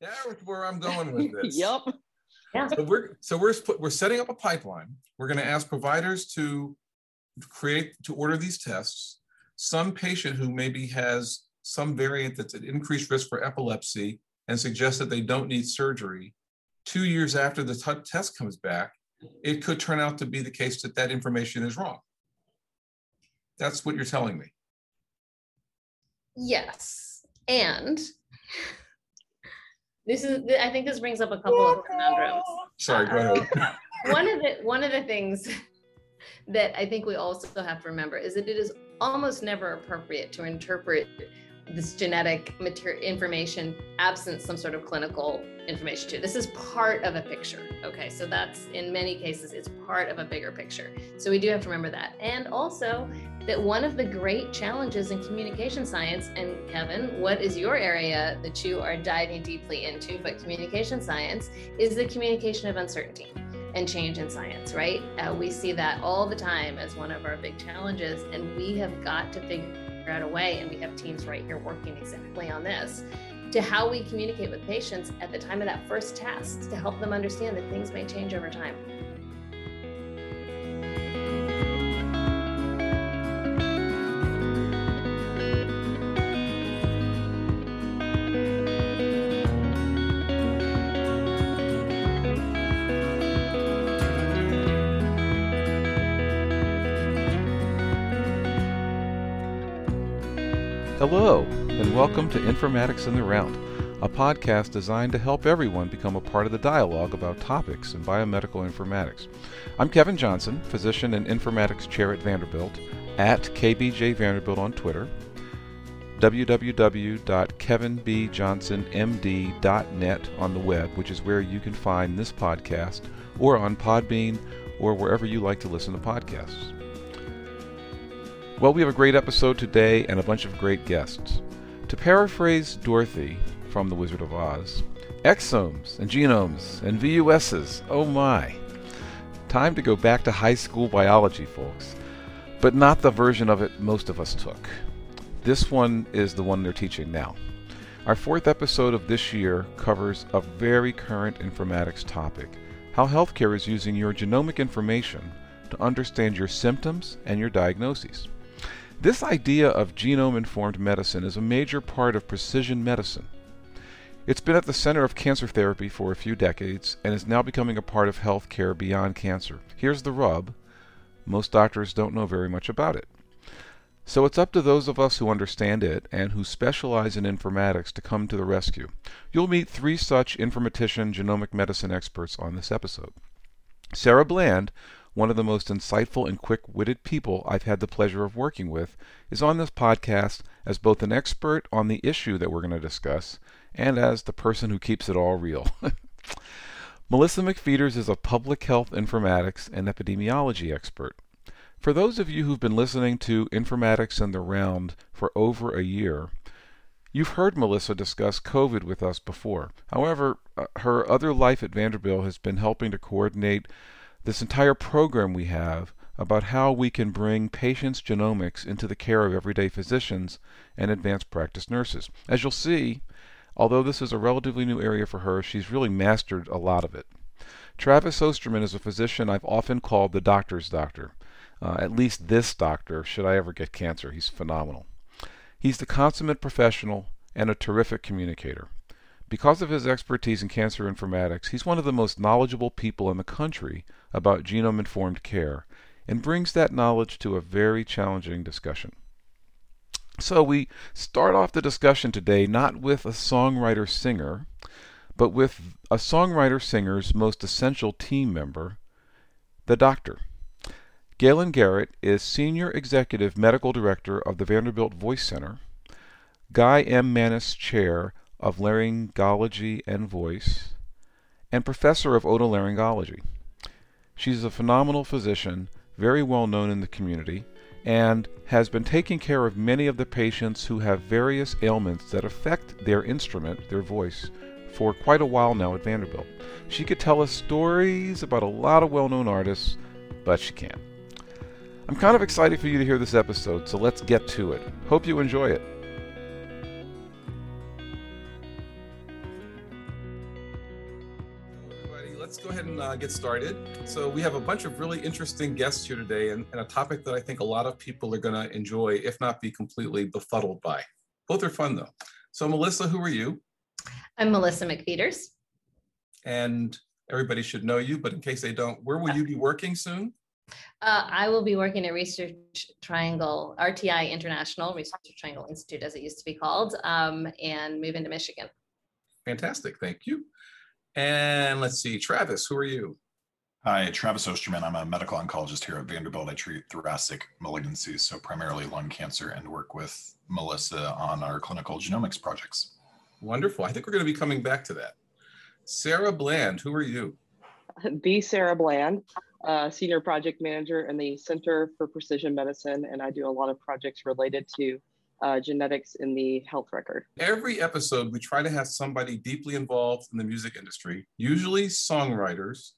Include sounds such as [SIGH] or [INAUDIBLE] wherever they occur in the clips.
That's where I'm going with [LAUGHS] this. yep. Yeah. So we're so we're we're setting up a pipeline. We're going to ask providers to create to order these tests. Some patient who maybe has some variant that's at increased risk for epilepsy and suggests that they don't need surgery. Two years after the t- test comes back, it could turn out to be the case that that information is wrong. That's what you're telling me. Yes. And this is, I think this brings up a couple of conundrums. Sorry, go ahead. One of the, one of the things that I think we also have to remember is that it is almost never appropriate to interpret this genetic material information absent some sort of clinical information too. This is part of a picture. Okay, so that's in many cases it's part of a bigger picture. So we do have to remember that. And also that one of the great challenges in communication science and Kevin, what is your area that you are diving deeply into but communication science is the communication of uncertainty and change in science, right? Uh, we see that all the time as one of our big challenges, and we have got to figure out a way, and we have teams right here working exactly on this, to how we communicate with patients at the time of that first test to help them understand that things may change over time. Hello, and welcome to Informatics in the Round, a podcast designed to help everyone become a part of the dialogue about topics in biomedical informatics. I'm Kevin Johnson, physician and informatics chair at Vanderbilt, at KBJ Vanderbilt on Twitter, www.kevinbjohnsonmd.net on the web, which is where you can find this podcast, or on Podbean, or wherever you like to listen to podcasts. Well, we have a great episode today and a bunch of great guests. To paraphrase Dorothy from The Wizard of Oz, exomes and genomes and VUSs, oh my. Time to go back to high school biology, folks, but not the version of it most of us took. This one is the one they're teaching now. Our fourth episode of this year covers a very current informatics topic how healthcare is using your genomic information to understand your symptoms and your diagnoses. This idea of genome informed medicine is a major part of precision medicine. It's been at the center of cancer therapy for a few decades and is now becoming a part of healthcare beyond cancer. Here's the rub most doctors don't know very much about it. So it's up to those of us who understand it and who specialize in informatics to come to the rescue. You'll meet three such informatician genomic medicine experts on this episode. Sarah Bland, one of the most insightful and quick witted people I've had the pleasure of working with, is on this podcast as both an expert on the issue that we're going to discuss and as the person who keeps it all real. [LAUGHS] Melissa McPheeters is a public health informatics and epidemiology expert. For those of you who've been listening to Informatics in the Round for over a year, You've heard Melissa discuss COVID with us before. However, uh, her other life at Vanderbilt has been helping to coordinate this entire program we have about how we can bring patients' genomics into the care of everyday physicians and advanced practice nurses. As you'll see, although this is a relatively new area for her, she's really mastered a lot of it. Travis Osterman is a physician I've often called the doctor's doctor. Uh, at least this doctor, should I ever get cancer. He's phenomenal. He's the consummate professional and a terrific communicator. Because of his expertise in cancer informatics, he's one of the most knowledgeable people in the country about genome informed care and brings that knowledge to a very challenging discussion. So we start off the discussion today not with a songwriter singer, but with a songwriter singer's most essential team member, the doctor. Gaelyn Garrett is Senior Executive Medical Director of the Vanderbilt Voice Center, Guy M. Maness Chair of Laryngology and Voice, and Professor of Otolaryngology. She's a phenomenal physician, very well known in the community, and has been taking care of many of the patients who have various ailments that affect their instrument, their voice, for quite a while now at Vanderbilt. She could tell us stories about a lot of well known artists, but she can't. I'm kind of excited for you to hear this episode, so let's get to it. Hope you enjoy it. Let's go ahead and uh, get started. So, we have a bunch of really interesting guests here today, and, and a topic that I think a lot of people are going to enjoy, if not be completely befuddled by. Both are fun, though. So, Melissa, who are you? I'm Melissa McPheeters. And everybody should know you, but in case they don't, where will you be working soon? Uh, I will be working at Research Triangle, RTI International, Research Triangle Institute, as it used to be called, um, and move into Michigan. Fantastic. Thank you. And let's see, Travis, who are you? Hi, Travis Osterman. I'm a medical oncologist here at Vanderbilt. I treat thoracic malignancies, so primarily lung cancer, and work with Melissa on our clinical genomics projects. Wonderful. I think we're going to be coming back to that. Sarah Bland, who are you? The Sarah Bland, uh, Senior Project Manager in the Center for Precision Medicine, and I do a lot of projects related to uh, genetics in the health record. Every episode, we try to have somebody deeply involved in the music industry, usually songwriters,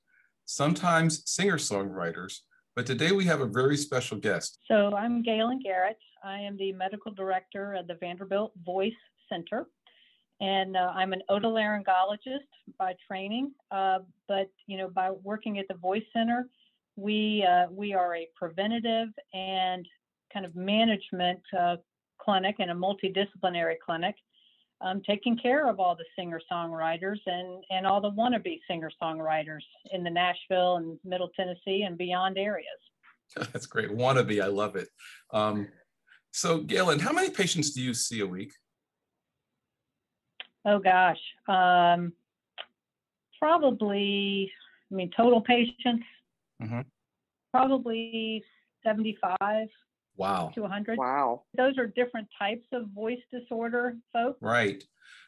sometimes singer songwriters. But today we have a very special guest. So I'm Gaelyn Garrett. I am the medical director of the Vanderbilt Voice Center. And uh, I'm an otolaryngologist by training, uh, but you know, by working at the Voice Center, we uh, we are a preventative and kind of management uh, clinic and a multidisciplinary clinic, um, taking care of all the singer songwriters and, and all the wannabe singer songwriters in the Nashville and Middle Tennessee and beyond areas. [LAUGHS] That's great. Wannabe, I love it. Um, so, Gaelyn, how many patients do you see a week? Oh gosh, um, probably. I mean, total patients, mm-hmm. probably seventy-five Wow. To 100. Wow. Those are different types of voice disorder, folks. Right.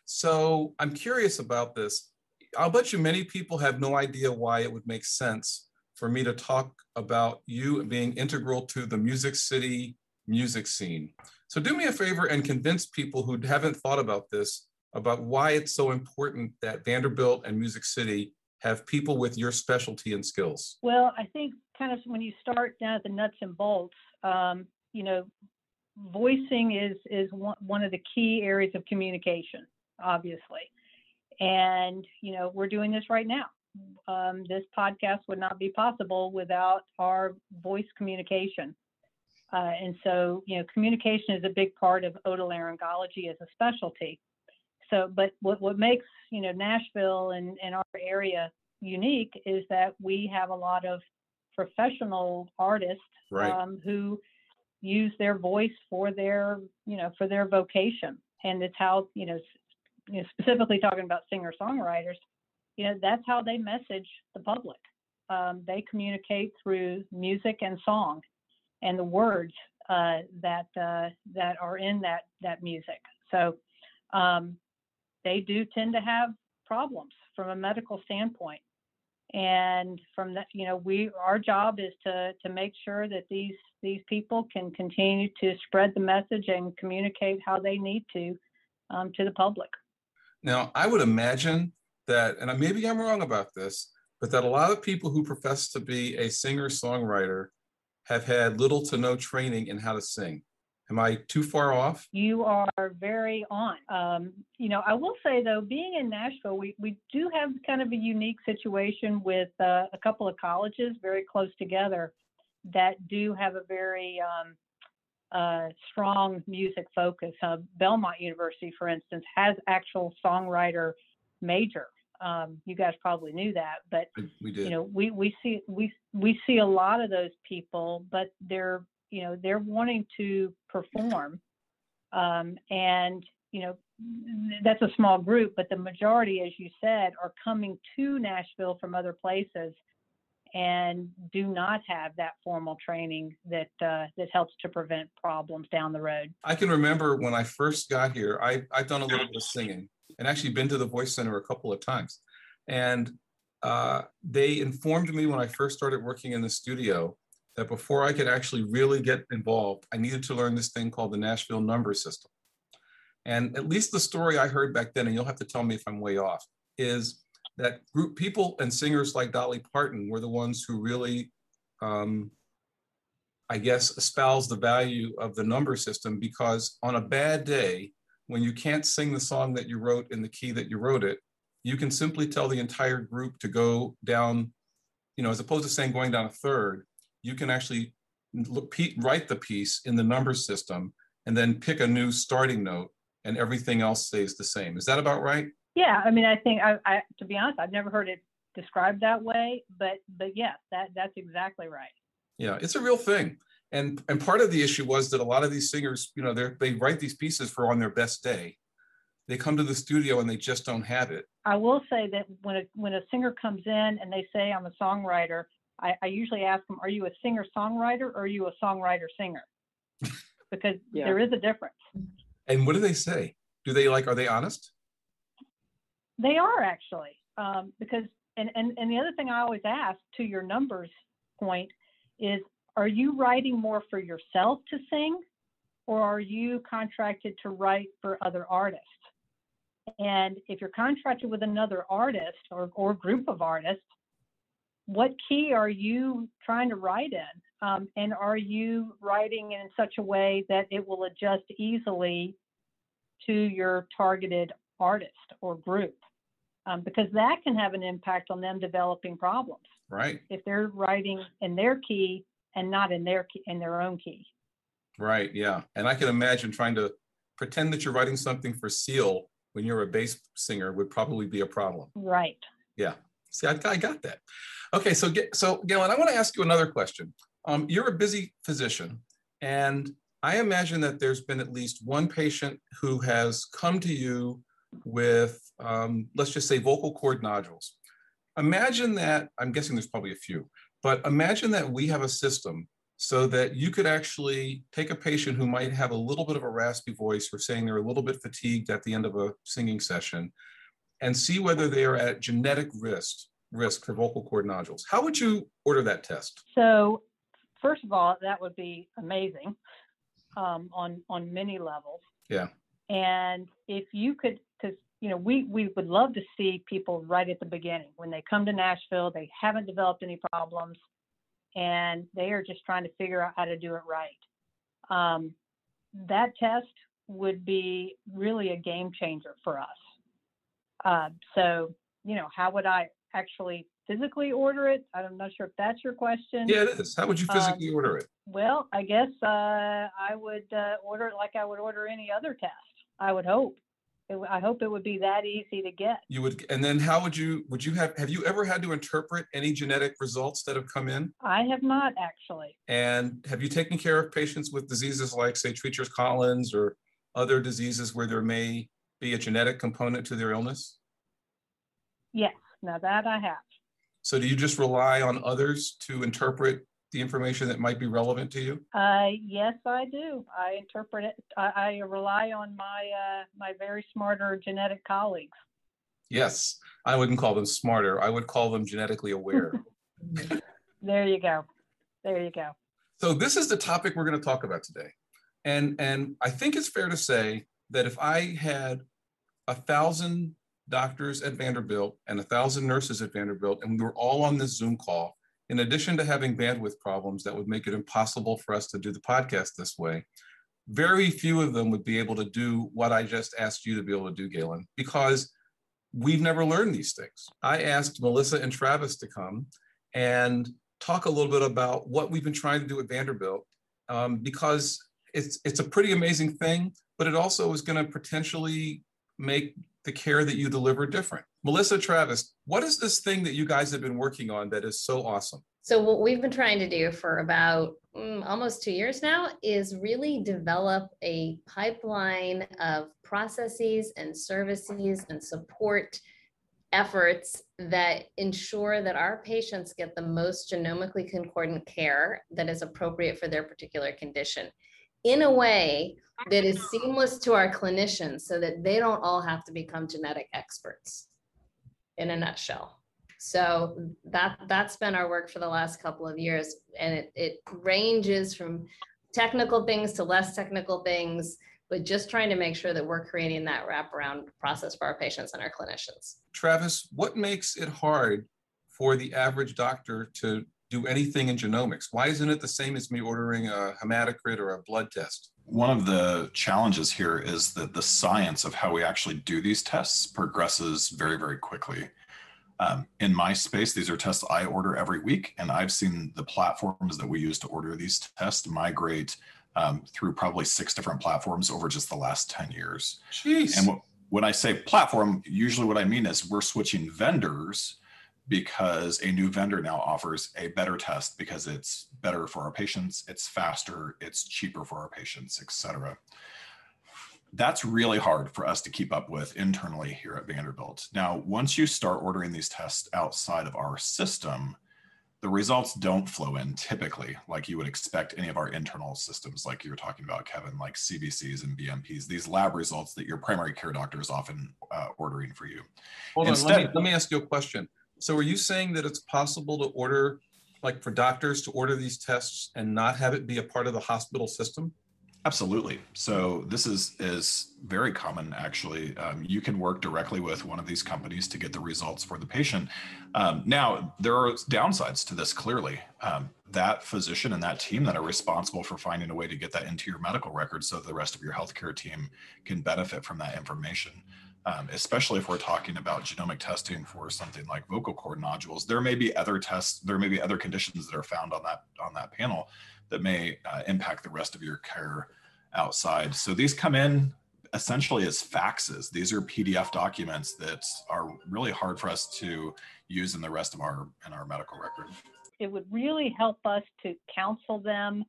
So I'm curious about this. I'll bet you many people have no idea why it would make sense for me to talk about you being integral to the Music City music scene. So do me a favor and convince people who haven't thought about this about why it's so important that Vanderbilt and Music City have people with your specialty and skills. Well, I think kind of when you start down at the nuts and bolts, um, you know, voicing is is one, one of the key areas of communication, obviously. And you know, we're doing this right now. Um, this podcast would not be possible without our voice communication. Uh, and so, you know, communication is a big part of otolaryngology as a specialty. So, but what, what makes, you know, Nashville and, and our area unique is that we have a lot of professional artists right. um, who use their voice for their you know for their vocation. And it's how you know, you know specifically talking about singer songwriters you know that's how they message the public. Um, they communicate through music and song and the words uh, that uh, that are in that that music. So um, they do tend to have problems from a medical standpoint and from that you know we our job is to to make sure that these these people can continue to spread the message and communicate how they need to um, to the public. Now i would imagine that and maybe i'm wrong about this but that a lot of people who profess to be a singer songwriter have had little to no training in how to sing Am I too far off? You are very on. Um, you know, I will say though, being in Nashville, we, we do have kind of a unique situation with uh, a couple of colleges very close together that do have a very um, uh, strong music focus. Uh, Belmont University, for instance, has actual songwriter major. Um, you guys probably knew that, but we did. you know, we, we see we we see a lot of those people, but they're you know they're wanting to perform um, and you know that's a small group but the majority as you said are coming to nashville from other places and do not have that formal training that uh, that helps to prevent problems down the road. I can remember when i first got here I, i've done a little bit of singing and actually been to the voice center a couple of times. And uh, they informed me when i first started working in the studio that before I could actually really get involved, I needed to learn this thing called the Nashville number system. And at least the story I heard back then, and you'll have to tell me if I'm way off, is that group people and singers like Dolly Parton were the ones who really, um, I guess, espoused the value of the number system because on a bad day, when you can't sing the song that you wrote in the key that you wrote it, you can simply tell the entire group to go down, you know, as opposed to saying going down a third, you can actually look, write the piece in the number system and then pick a new starting note and everything else stays the same. Is that about right? Yeah, I mean, I think I, I to be honest, I've never heard it described that way, but but yes, that that's exactly right. Yeah, it's a real thing. And and part of the issue was that a lot of these singers, you know, they they write these pieces for on their best day. They come to the studio and they just don't have it. I will say that when a when a singer comes in and they say I'm a songwriter, I, I usually ask them, "Are you a singer songwriter or are you a songwriter singer?" [LAUGHS] Because yeah. there is a difference. And what do they say? Do they like? Are they honest? They are actually, um, because and, and and the other thing I always ask to your numbers point is are you writing more for yourself to sing or are you contracted to write for other artists? And if you're contracted with another artist or, or group of artists, what key are you trying to write in? Um, and are you writing in such a way that it will adjust easily to your targeted artist or group? Um, because that can have an impact on them developing problems. Right. If they're writing in their key and not in their in their own key. Right. Yeah. And I can imagine trying to pretend that you're writing something for Seal when you're a bass singer would probably be a problem. Right. Yeah. See, I, I got that. Okay. So, so Gaelyn, I want to ask you another question. Um, you're a busy physician, and I imagine that there's been at least one patient who has come to you with, um, let's just say, vocal cord nodules. Imagine that, I'm guessing there's probably a few, but imagine that we have a system so that you could actually take a patient who might have a little bit of a raspy voice or saying they're a little bit fatigued at the end of a singing session and see whether they are at genetic risk risk for vocal cord nodules. How would you order that test? So, first of all, that would be amazing um, on on many levels. Yeah. And if you could, because you know, we we would love to see people right at the beginning when they come to Nashville, they haven't developed any problems, and they are just trying to figure out how to do it right. Um, that test would be really a game changer for us. Uh, so, you know, how would I actually physically order it? I'm not sure if that's your question. Yeah, it is. How would you physically um, order it? Well, I guess uh, I would uh, order it like I would order any other test. I would hope. It, I hope it would be that easy to get. You would, and then how would you? Would you have? Have you ever had to interpret any genetic results that have come in? I have not actually. And have you taken care of patients with diseases like, say, Treacher's-Collins or other diseases where there may be a genetic component to their illness? Yes. Now that I have. So do you just rely on others to interpret the information that might be relevant to you? Uh, yes, I do. I interpret it. I, I rely on my uh, my very smarter genetic colleagues. Yes, I wouldn't call them smarter. I would call them genetically aware. [LAUGHS] [LAUGHS] there you go. There you go. So this is the topic we're going to talk about today, and and I think it's fair to say that if I had a thousand doctors at Vanderbilt and a thousand nurses at Vanderbilt, and we were all on this Zoom call, in addition to having bandwidth problems that would make it impossible for us to do the podcast this way, very few of them would be able to do what I just asked you to be able to do, Gaelyn, because we've never learned these things. I asked Melissa and Travis to come and talk a little bit about what we've been trying to do at Vanderbilt, um, because it's it's a pretty amazing thing, but it also is going to potentially make the care that you deliver different. Melissa Travis, what is this thing that you guys have been working on that is so awesome? So, what we've been trying to do for about mm, almost two years now is really develop a pipeline of processes and services and support efforts that ensure that our patients get the most genomically concordant care that is appropriate for their particular condition in a way that is seamless to our clinicians so that they don't all have to become genetic experts in a nutshell. So that that's been our work for the last couple of years and it, it ranges from technical things to less technical things, but just trying to make sure that we're creating that wraparound process for our patients and our clinicians. Travis, what makes it hard for the average doctor to do anything in genomics? Why isn't it the same as me ordering a hematocrit or a blood test? one of the challenges here is that the science of how we actually do these tests progresses very, very quickly. Um, in my space, these are tests I order every week, and I've seen the platforms that we use to order these tests migrate um, through probably six different platforms over just the last 10 years. Jeez. And when I say platform, usually what I mean is we're switching vendors because a new vendor now offers a better test because it's better for our patients, it's faster, it's cheaper for our patients, et cetera. That's really hard for us to keep up with internally here at Vanderbilt. Now, once you start ordering these tests outside of our system, the results don't flow in typically like you would expect any of our internal systems, like you were talking about, Kevin, like CBCs and BMPs, these lab results that your primary care doctor is often uh, ordering for you. Hold Instead, on, let me, let me ask you a question. So are you saying that it's possible to order, like for doctors to order these tests and not have it be a part of the hospital system? Absolutely. So this is is very common. Actually, um, you can work directly with one of these companies to get the results for the patient. Um, now, there are downsides to this. Clearly, um, that physician and that team that are responsible for finding a way to get that into your medical record, so the rest of your healthcare team can benefit from that information um, especially if we're talking about genomic testing for something like vocal cord nodules. There may be other tests, there may be other conditions that are found on that on that panel that may uh, impact the rest of your care outside. So these come in essentially as faxes. These are PDF documents that are really hard for us to use in the rest of our in our medical record. It would really help us to counsel them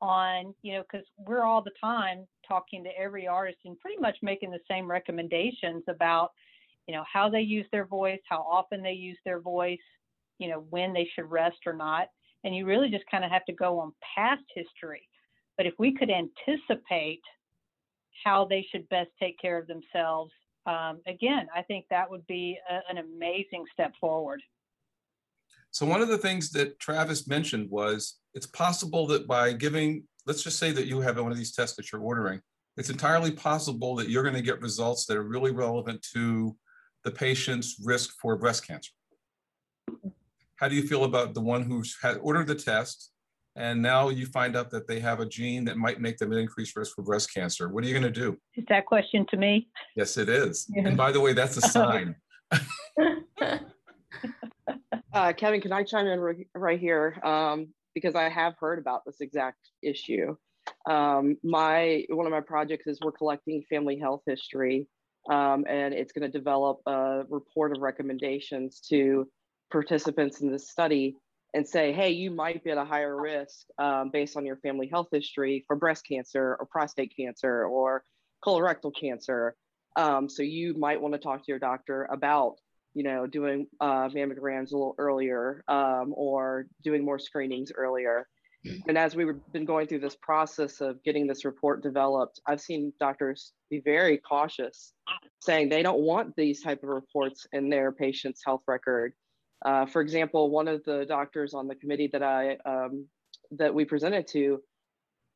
on, you know, because we're all the time talking to every artist and pretty much making the same recommendations about, you know, how they use their voice, how often they use their voice, you know, when they should rest or not. And you really just kind of have to go on past history. But if we could anticipate how they should best take care of themselves, um, again, I think that would be a, an amazing step forward. So one of the things that Travis mentioned was it's possible that by giving, let's just say that you have one of these tests that you're ordering, it's entirely possible that you're going to get results that are really relevant to the patient's risk for breast cancer. How do you feel about the one who's had ordered the test and now you find out that they have a gene that might make them an increased risk for breast cancer? What are you going to do? Is that question to me? Yes, it is. Yeah. And by the way, that's a [LAUGHS] sign. [LAUGHS] Uh, Kevin, can I chime in right, right here? Um, because I have heard about this exact issue. Um, my one of my projects is we're collecting family health history, um, and it's going to develop a report of recommendations to participants in this study and say, hey, you might be at a higher risk um, based on your family health history for breast cancer or prostate cancer or colorectal cancer. Um, so you might want to talk to your doctor about you know, doing uh, mammograms a little earlier um, or doing more screenings earlier. And as we've been going through this process of getting this report developed, I've seen doctors be very cautious, saying they don't want these type of reports in their patient's health record. Uh, for example, one of the doctors on the committee that I um, that we presented to,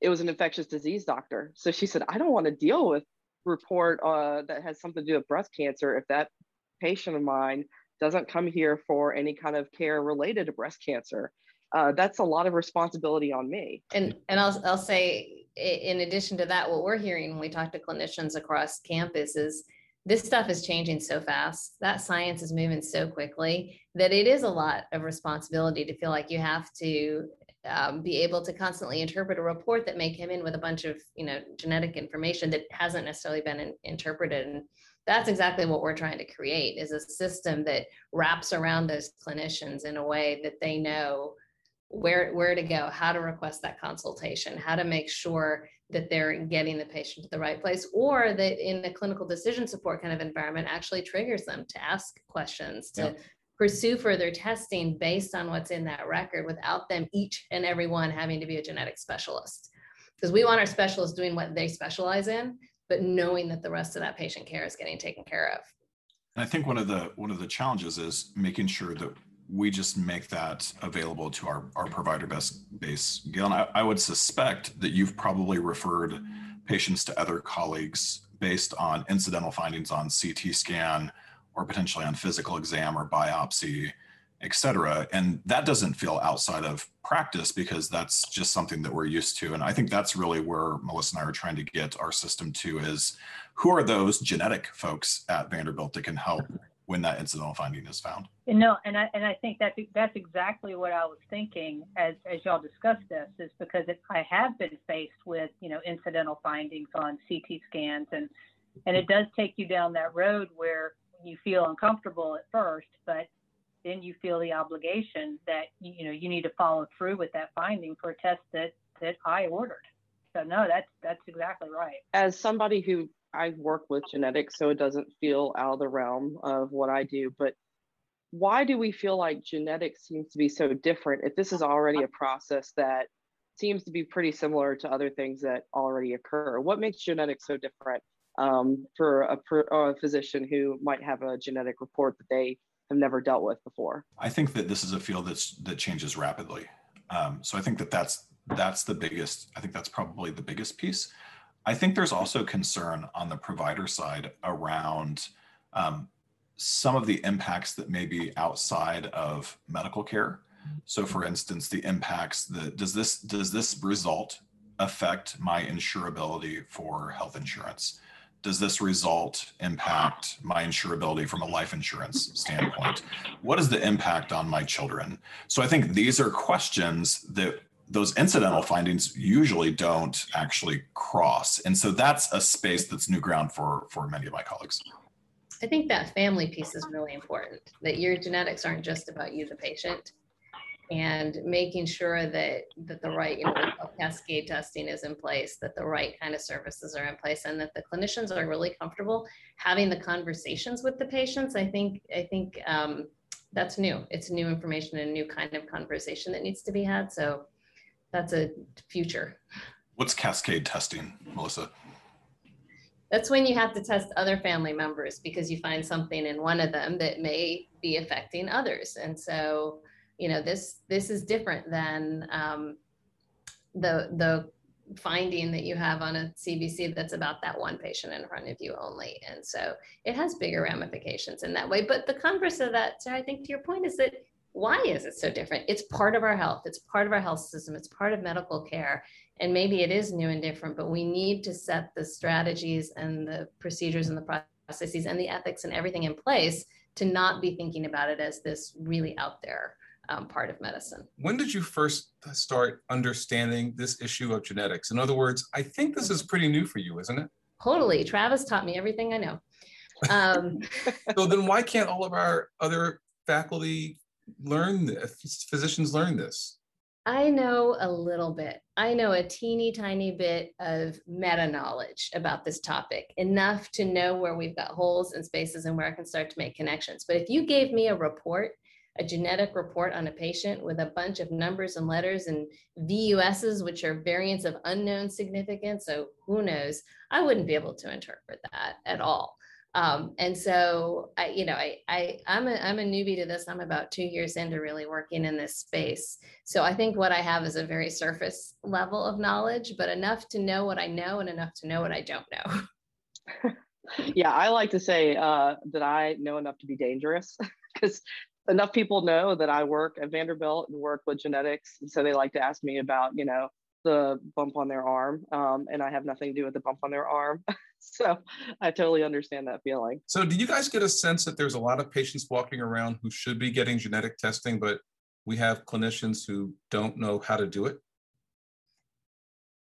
it was an infectious disease doctor. So she said, I don't want to deal with report uh, that has something to do with breast cancer if that patient of mine doesn't come here for any kind of care related to breast cancer. Uh, that's a lot of responsibility on me. And and I'll I'll say in addition to that, what we're hearing when we talk to clinicians across campus is this stuff is changing so fast. That science is moving so quickly that it is a lot of responsibility to feel like you have to um, be able to constantly interpret a report that may come in with a bunch of you know genetic information that hasn't necessarily been in, interpreted and that's exactly what we're trying to create is a system that wraps around those clinicians in a way that they know where where to go how to request that consultation how to make sure that they're getting the patient to the right place or that in a clinical decision support kind of environment actually triggers them to ask questions to yeah. pursue further testing based on what's in that record without them each and every one having to be a genetic specialist because we want our specialists doing what they specialize in but knowing that the rest of that patient care is getting taken care of. And I think one of the one of the challenges is making sure that we just make that available to our, our provider best base. Gail, I, I would suspect that you've probably referred patients to other colleagues based on incidental findings on CT scan or potentially on physical exam or biopsy et cetera. And that doesn't feel outside of practice because that's just something that we're used to. And I think that's really where Melissa and I are trying to get our system to is who are those genetic folks at Vanderbilt that can help when that incidental finding is found. No, and I and I think that that's exactly what I was thinking as as y'all discussed this is because it, I have been faced with you know incidental findings on CT scans and and it does take you down that road where you feel uncomfortable at first, but then you feel the obligation that you know you need to follow through with that finding for a test that that I ordered. So no, that's that's exactly right. As somebody who I work with genetics, so it doesn't feel out of the realm of what I do, but why do we feel like genetics seems to be so different if this is already a process that seems to be pretty similar to other things that already occur? What makes genetics so different um, for a, a physician who might have a genetic report that they have never dealt with before. I think that this is a field that's that changes rapidly. Um, so I think that that's that's the biggest. I think that's probably the biggest piece. I think there's also concern on the provider side around um, some of the impacts that may be outside of medical care. So, for instance, the impacts that does this does this result affect my insurability for health insurance? Does this result impact my insurability from a life insurance standpoint? What is the impact on my children? So I think these are questions that those incidental findings usually don't actually cross. And so that's a space that's new ground for for many of my colleagues. I think that family piece is really important. That your genetics aren't just about you the patient and making sure that that the right you know cascade testing is in place that the right kind of services are in place and that the clinicians are really comfortable having the conversations with the patients i think i think um, that's new. It's new information and a new kind of conversation that needs to be had so that's a future. What's cascade testing melissa? That's when you have to test other family members because you find something in one of them that may be affecting others and so you know this this is different than um, the the finding that you have on a CBC that's about that one patient in front of you only. And so it has bigger ramifications in that way. But the converse of that, so I think to your point is that why is it so different? It's part of our health. It's part of our health system. It's part of medical care. And maybe it is new and different, but we need to set the strategies and the procedures and the processes and the ethics and everything in place to not be thinking about it as this really out there um, part of medicine. When did you first start understanding this issue of genetics? In other words, I think this is pretty new for you, isn't it? Totally. Travis taught me everything I know. Um, [LAUGHS] so then why can't all of our other faculty learn this, physicians learn this? I know a little bit. I know a teeny tiny bit of meta knowledge about this topic, enough to know where we've got holes and spaces and where I can start to make connections. But if you gave me a report a genetic report on a patient with a bunch of numbers and letters and VUSs, which are variants of unknown significance. So who knows? I wouldn't be able to interpret that at all. Um, and so I, you know, I, I, I'm a, I'm a newbie to this. I'm about two years into really working in this space. So I think what I have is a very surface level of knowledge, but enough to know what I know and enough to know what I don't know. [LAUGHS] [LAUGHS] yeah, I like to say uh, that I know enough to be dangerous [LAUGHS] because enough people know that I work at Vanderbilt and work with genetics. And so they like to ask me about, you know, the bump on their arm. Um, and I have nothing to do with the bump on their arm. [LAUGHS] so I totally understand that feeling. So do you guys get a sense that there's a lot of patients walking around who should be getting genetic testing, but we have clinicians who don't know how to do it?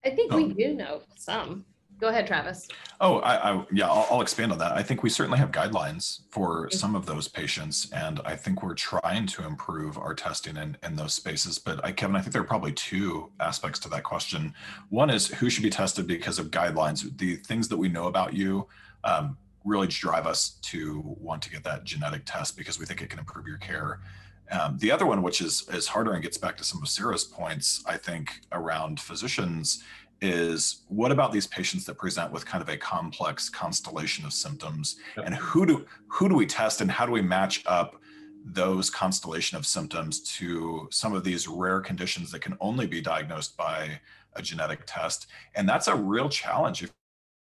I think we do know some. Go ahead, Travis. Oh, I, I yeah, I'll, I'll, expand on that. I think we certainly have guidelines for mm-hmm. some of those patients, and I think we're trying to improve our testing in, in those spaces. But I, Kevin, I think there are probably two aspects to that question. One is who should be tested because of guidelines. The things that we know about you um, really drive us to want to get that genetic test because we think it can improve your care. Um, the other one, which is is harder and gets back to some of Sarah's points, I think around physicians, is what about these patients that present with kind of a complex constellation of symptoms yep. and who do who do we test and how do we match up those constellation of symptoms to some of these rare conditions that can only be diagnosed by a genetic test and that's a real challenge if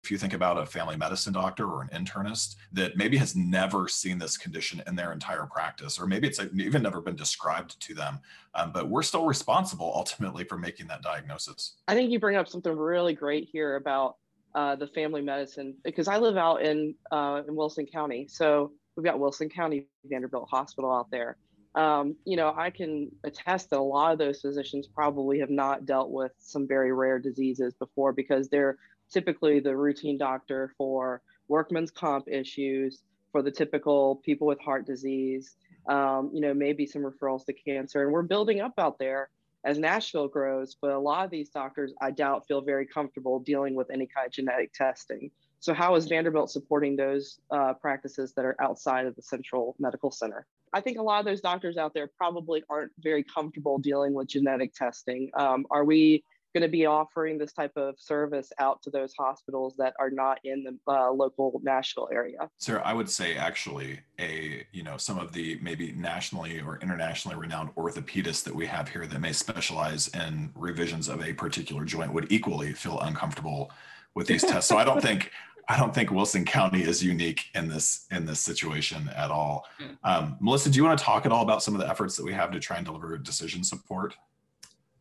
if you think about a family medicine doctor or an internist that maybe has never seen this condition in their entire practice, or maybe it's even never been described to them, um, but we're still responsible ultimately for making that diagnosis. I think you bring up something really great here about uh, the family medicine because I live out in uh, in Wilson County, so we've got Wilson County Vanderbilt Hospital out there. Um, you know, I can attest that a lot of those physicians probably have not dealt with some very rare diseases before because they're typically the routine doctor for workman's comp issues, for the typical people with heart disease, um, you know, maybe some referrals to cancer. And we're building up out there as Nashville grows, but a lot of these doctors, I doubt, feel very comfortable dealing with any kind of genetic testing. So, how is Vanderbilt supporting those uh, practices that are outside of the central medical center? I think a lot of those doctors out there probably aren't very comfortable dealing with genetic testing. Um, are we going to be offering this type of service out to those hospitals that are not in the uh, local Nashville area. Sarah, I would say actually a you know some of the maybe nationally or internationally renowned orthopedists that we have here that may specialize in revisions of a particular joint would equally feel uncomfortable with these tests. So I don't think I don't think Wilson County is unique in this in this situation at all. Hmm. Um, Melissa, do you want to talk at all about some of the efforts that we have to try and deliver decision support?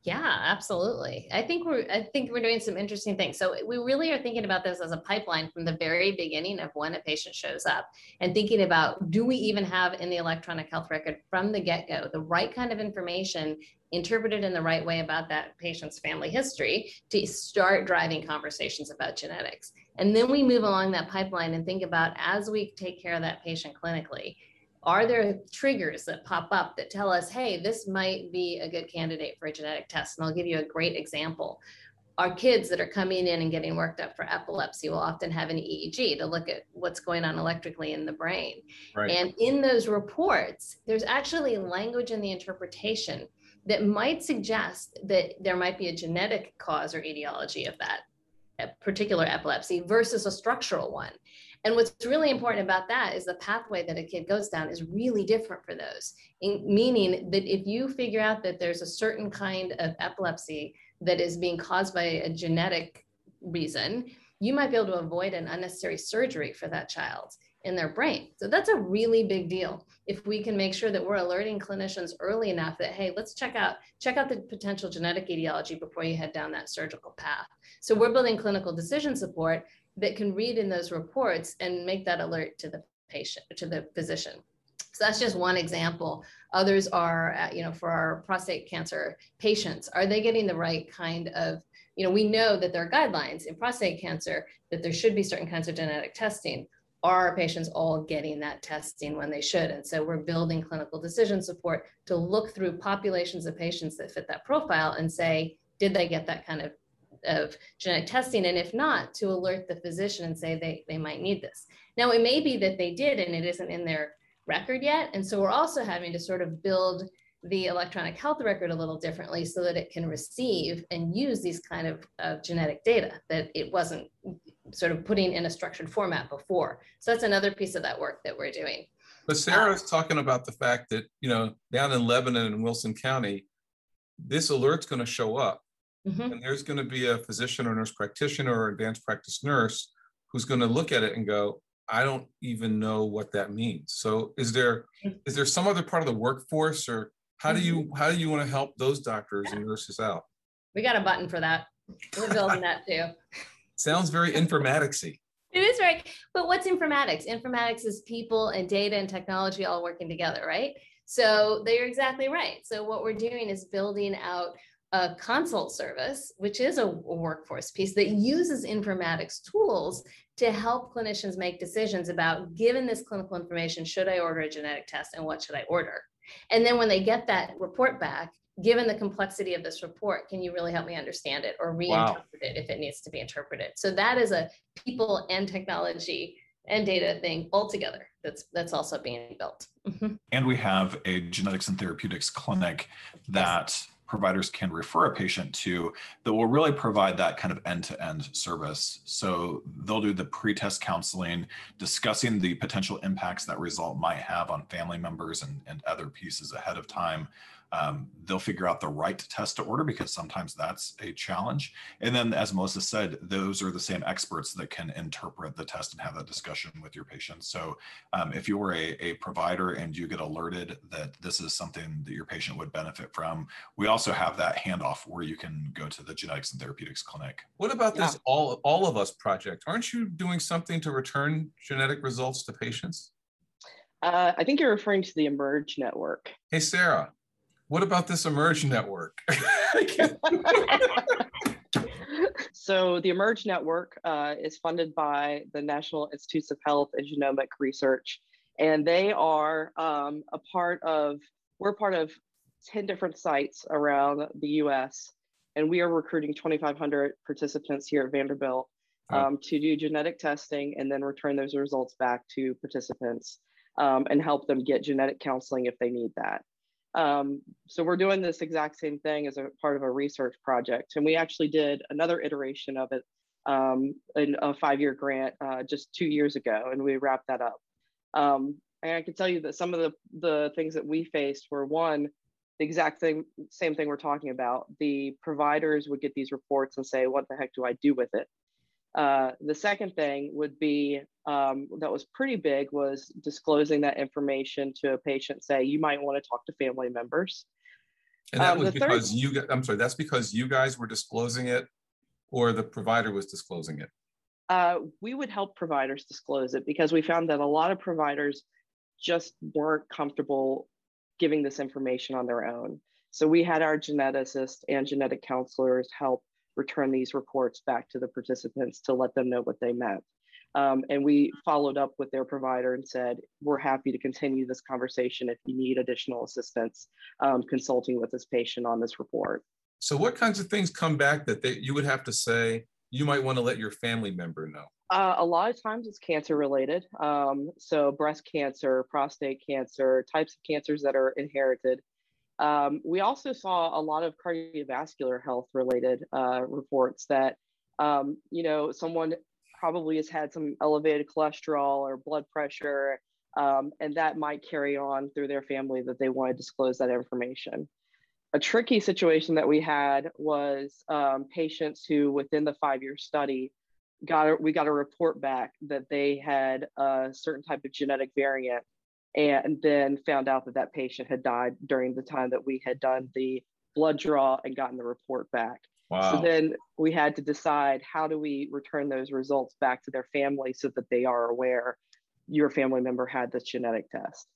Yeah, absolutely. I think we're I think we're doing some interesting things. So we really are thinking about this as a pipeline from the very beginning of when a patient shows up and thinking about do we even have in the electronic health record from the get-go the right kind of information interpreted in the right way about that patient's family history to start driving conversations about genetics. And then we move along that pipeline and think about as we take care of that patient clinically, are there triggers that pop up that tell us, hey, this might be a good candidate for a genetic test? And I'll give you a great example. Our kids that are coming in and getting worked up for epilepsy will often have an EEG to look at what's going on electrically in the brain. Right. And in those reports, there's actually language in the interpretation that might suggest that there might be a genetic cause or etiology of that particular epilepsy versus a structural one. And what's really important about that is the pathway that a kid goes down is really different for those, in, meaning that if you figure out that there's a certain kind of epilepsy that is being caused by a genetic reason, you might be able to avoid an unnecessary surgery for that child in their brain. So that's a really big deal. If we can make sure that we're alerting clinicians early enough that hey, let's check out check out the potential genetic etiology before you head down that surgical path. So we're building clinical decision support that can read in those reports and make that alert to the patient, to the physician. So that's just one example. Others are, uh, you know, for our prostate cancer patients, are they getting the right kind of, you know, we know that there are guidelines in prostate cancer that there should be certain kinds of genetic testing. Are our patients all getting that testing when they should? And so we're building clinical decision support to look through populations of patients that fit that profile and say, did they get that kind of of genetic testing and if not to alert the physician and say they, they might need this. Now it may be that they did and it isn't in their record yet and so we're also having to sort of build the electronic health record a little differently so that it can receive and use these kind of, of genetic data that it wasn't sort of putting in a structured format before. So that's another piece of that work that we're doing. But sarah's uh, talking about the fact that you know down in lebanon and wilson county this alert's going to show up Mm-hmm. And there's going to be a physician or nurse practitioner or advanced practice nurse who's going to look at it and go, I don't even know what that means. So is there is there some other part of the workforce or how do you mm-hmm. how do you want to help those doctors and nurses out? We got a button for that. We're building that too. [LAUGHS] Sounds very informaticsy. It is right. But what's informatics? Informatics is people and data and technology all working together, right? So they're exactly right. So what we're doing is building out a consult service, which is a, a, workforce piece that uses informatics tools to help clinicians make decisions about given this clinical information, should I order a genetic test and what should I order? And then when they get that report back, given the complexity of this report, can you really help me understand it or reinterpret wow. it if it needs to be interpreted? So that is a people and technology and data thing altogether that's that's also being built. Mm-hmm. And we have a genetics and therapeutics clinic that yes providers can refer a patient to that will really provide that kind of end-to-end service. So they'll do the pre-test counseling, discussing the potential impacts that result might have on family members and, and other pieces ahead of time. Um, they'll figure out the right test to order because sometimes that's a challenge. And then, as Melissa said, those are the same experts that can interpret the test and have that discussion with your patient. So, um, if you're a, a provider and you get alerted that this is something that your patient would benefit from, we also have that handoff where you can go to the genetics and therapeutics clinic. What about yeah. this all all of us project? Aren't you doing something to return genetic results to patients? Uh, I think you're referring to the eMERGE network. Hey, Sarah, what about this eMERGE network? [LAUGHS] so the eMERGE network uh, is funded by the National Institutes of Health and Genomic Research, and they are um, a part of. We're part of 10 different sites around the U.S. And we are recruiting 2,500 participants here at Vanderbilt um, to do genetic testing and then return those results back to participants um, and help them get genetic counseling if they need that. Um, so we're doing this exact same thing as a part of a research project. And we actually did another iteration of it um, in a five-year grant uh, just two years ago, and we wrapped that up. Um, and I can tell you that some of the, the things that we faced were one, the exact thing, same thing we're talking about. The providers would get these reports and say, what the heck do I do with it? Uh, the second thing would be um, that was pretty big was disclosing that information to a patient. Say you might want to talk to family members. And that um, was because third, you. I'm sorry. That's because you guys were disclosing it, or the provider was disclosing it. Uh, we would help providers disclose it because we found that a lot of providers just weren't comfortable giving this information on their own. So we had our geneticists and genetic counselors help return these reports back to the participants to let them know what they meant. Um, and we followed up with their provider and said, we're happy to continue this conversation if you need additional assistance um, consulting with this patient on this report. So what kinds of things come back that they, you would have to say, you might want to let your family member know? Uh, a lot of times it's cancer related. Um, so breast cancer, prostate cancer, types of cancers that are inherited. Um, we also saw a lot of cardiovascular health related uh, reports that, um, you know, someone probably has had some elevated cholesterol or blood pressure, um, and that might carry on through their family that they want to disclose that information. A tricky situation that we had was um, patients who, within the five year study, got a, we got a report back that they had a certain type of genetic variant and then found out that that patient had died during the time that we had done the blood draw and gotten the report back. Wow. So then we had to decide how do we return those results back to their family so that they are aware your family member had this genetic test.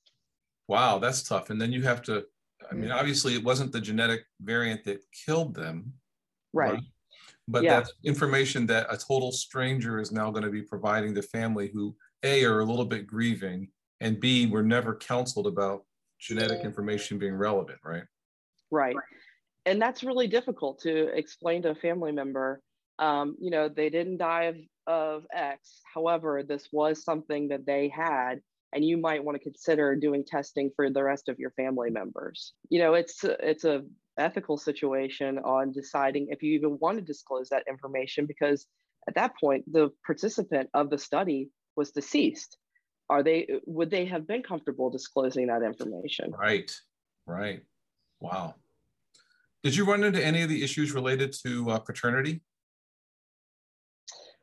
Wow, that's tough. And then you have to, I mean, mm-hmm. obviously it wasn't the genetic variant that killed them. Right. right? But yeah. that's information that a total stranger is now going to be providing the family who, A, are a little bit grieving and B, we're never counseled about genetic information being relevant, right? Right. And that's really difficult to explain to a family member. Um, you know, they didn't die of, of X. However, this was something that they had, and you might want to consider doing testing for the rest of your family members. You know, it's it's a ethical situation on deciding if you even want to disclose that information because at that point the participant of the study was deceased are they would they have been comfortable disclosing that information? Right right. Wow. Did you run into any of the issues related to uh, paternity?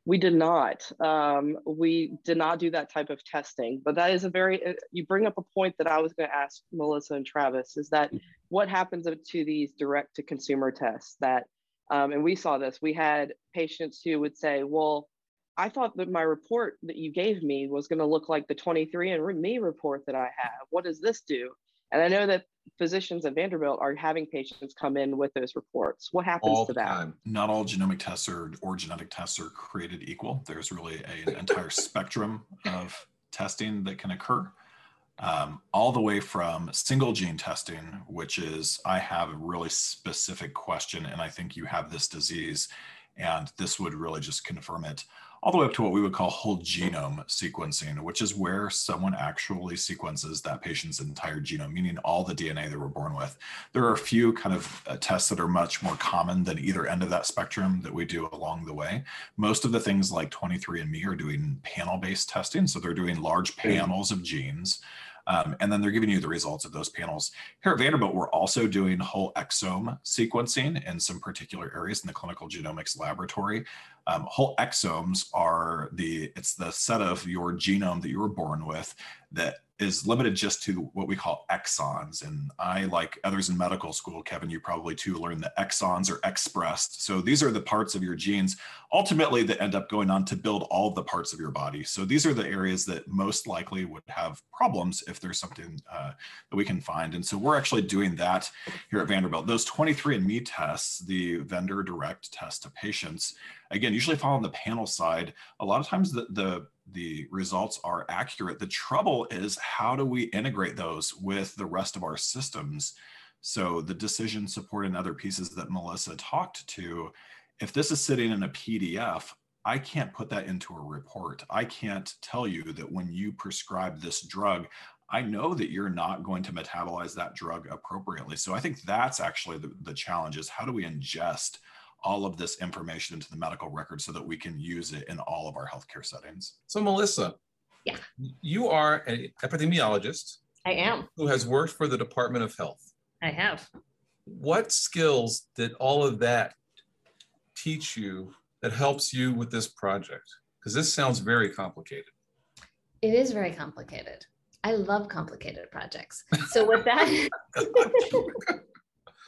We did not. Um, we did not do that type of testing but that is a very uh, you bring up a point that i was going to ask melissa and travis is that what happens to these direct to consumer tests that um, and we saw this. We had patients who would say well I thought that my report that you gave me was going to look like the 23andMe report that I have. What does this do? And I know that physicians at Vanderbilt are having patients come in with those reports. What happens all to that? Time. Not all genomic tests or, or genetic tests are created equal. There's really a, an entire spectrum of testing that can occur. Um, all the way from single gene testing, which is I have a really specific question and I think you have this disease, and this would really just confirm it all the way up to what we would call whole genome sequencing, which is where someone actually sequences that patient's entire genome, meaning all the DNA they were born with. There are a few kind of uh, tests that are much more common than either end of that spectrum that we do along the way. Most of the things like 23andMe are doing panel based testing. So they're doing large panels of genes. Um, and then they're giving you the results of those panels. Here at Vanderbilt, we're also doing whole exome sequencing in some particular areas in the clinical genomics laboratory. Um, whole exomes are the, it's the set of your genome that you were born with that is limited just to what we call exons. And I, like others in medical school, Kevin, you probably too learned that exons are expressed. So these are the parts of your genes ultimately that end up going on to build all the parts of your body. So these are the areas that most likely would have problems if there's something uh, that we can find. And so we're actually doing that here at Vanderbilt. Those 23andMe tests, the vendor direct test to patients, again, usually fall on the panel side. A lot of times the, the the results are accurate. The trouble is how do we integrate those with the rest of our systems? So the decision support and other pieces that Melissa talked to, if this is sitting in a PDF, I can't put that into a report. I can't tell you that when you prescribe this drug, I know that you're not going to metabolize that drug appropriately. So I think that's actually the, the challenge is how do we ingest all of this information into the medical record so that we can use it in all of our healthcare settings. So, Melissa, yeah, you are an epidemiologist. I am. Who has worked for the Department of Health. I have. What skills did all of that teach you that helps you with this project? Because this sounds very complicated. It is very complicated. I love complicated projects. So with that, [LAUGHS] [LAUGHS]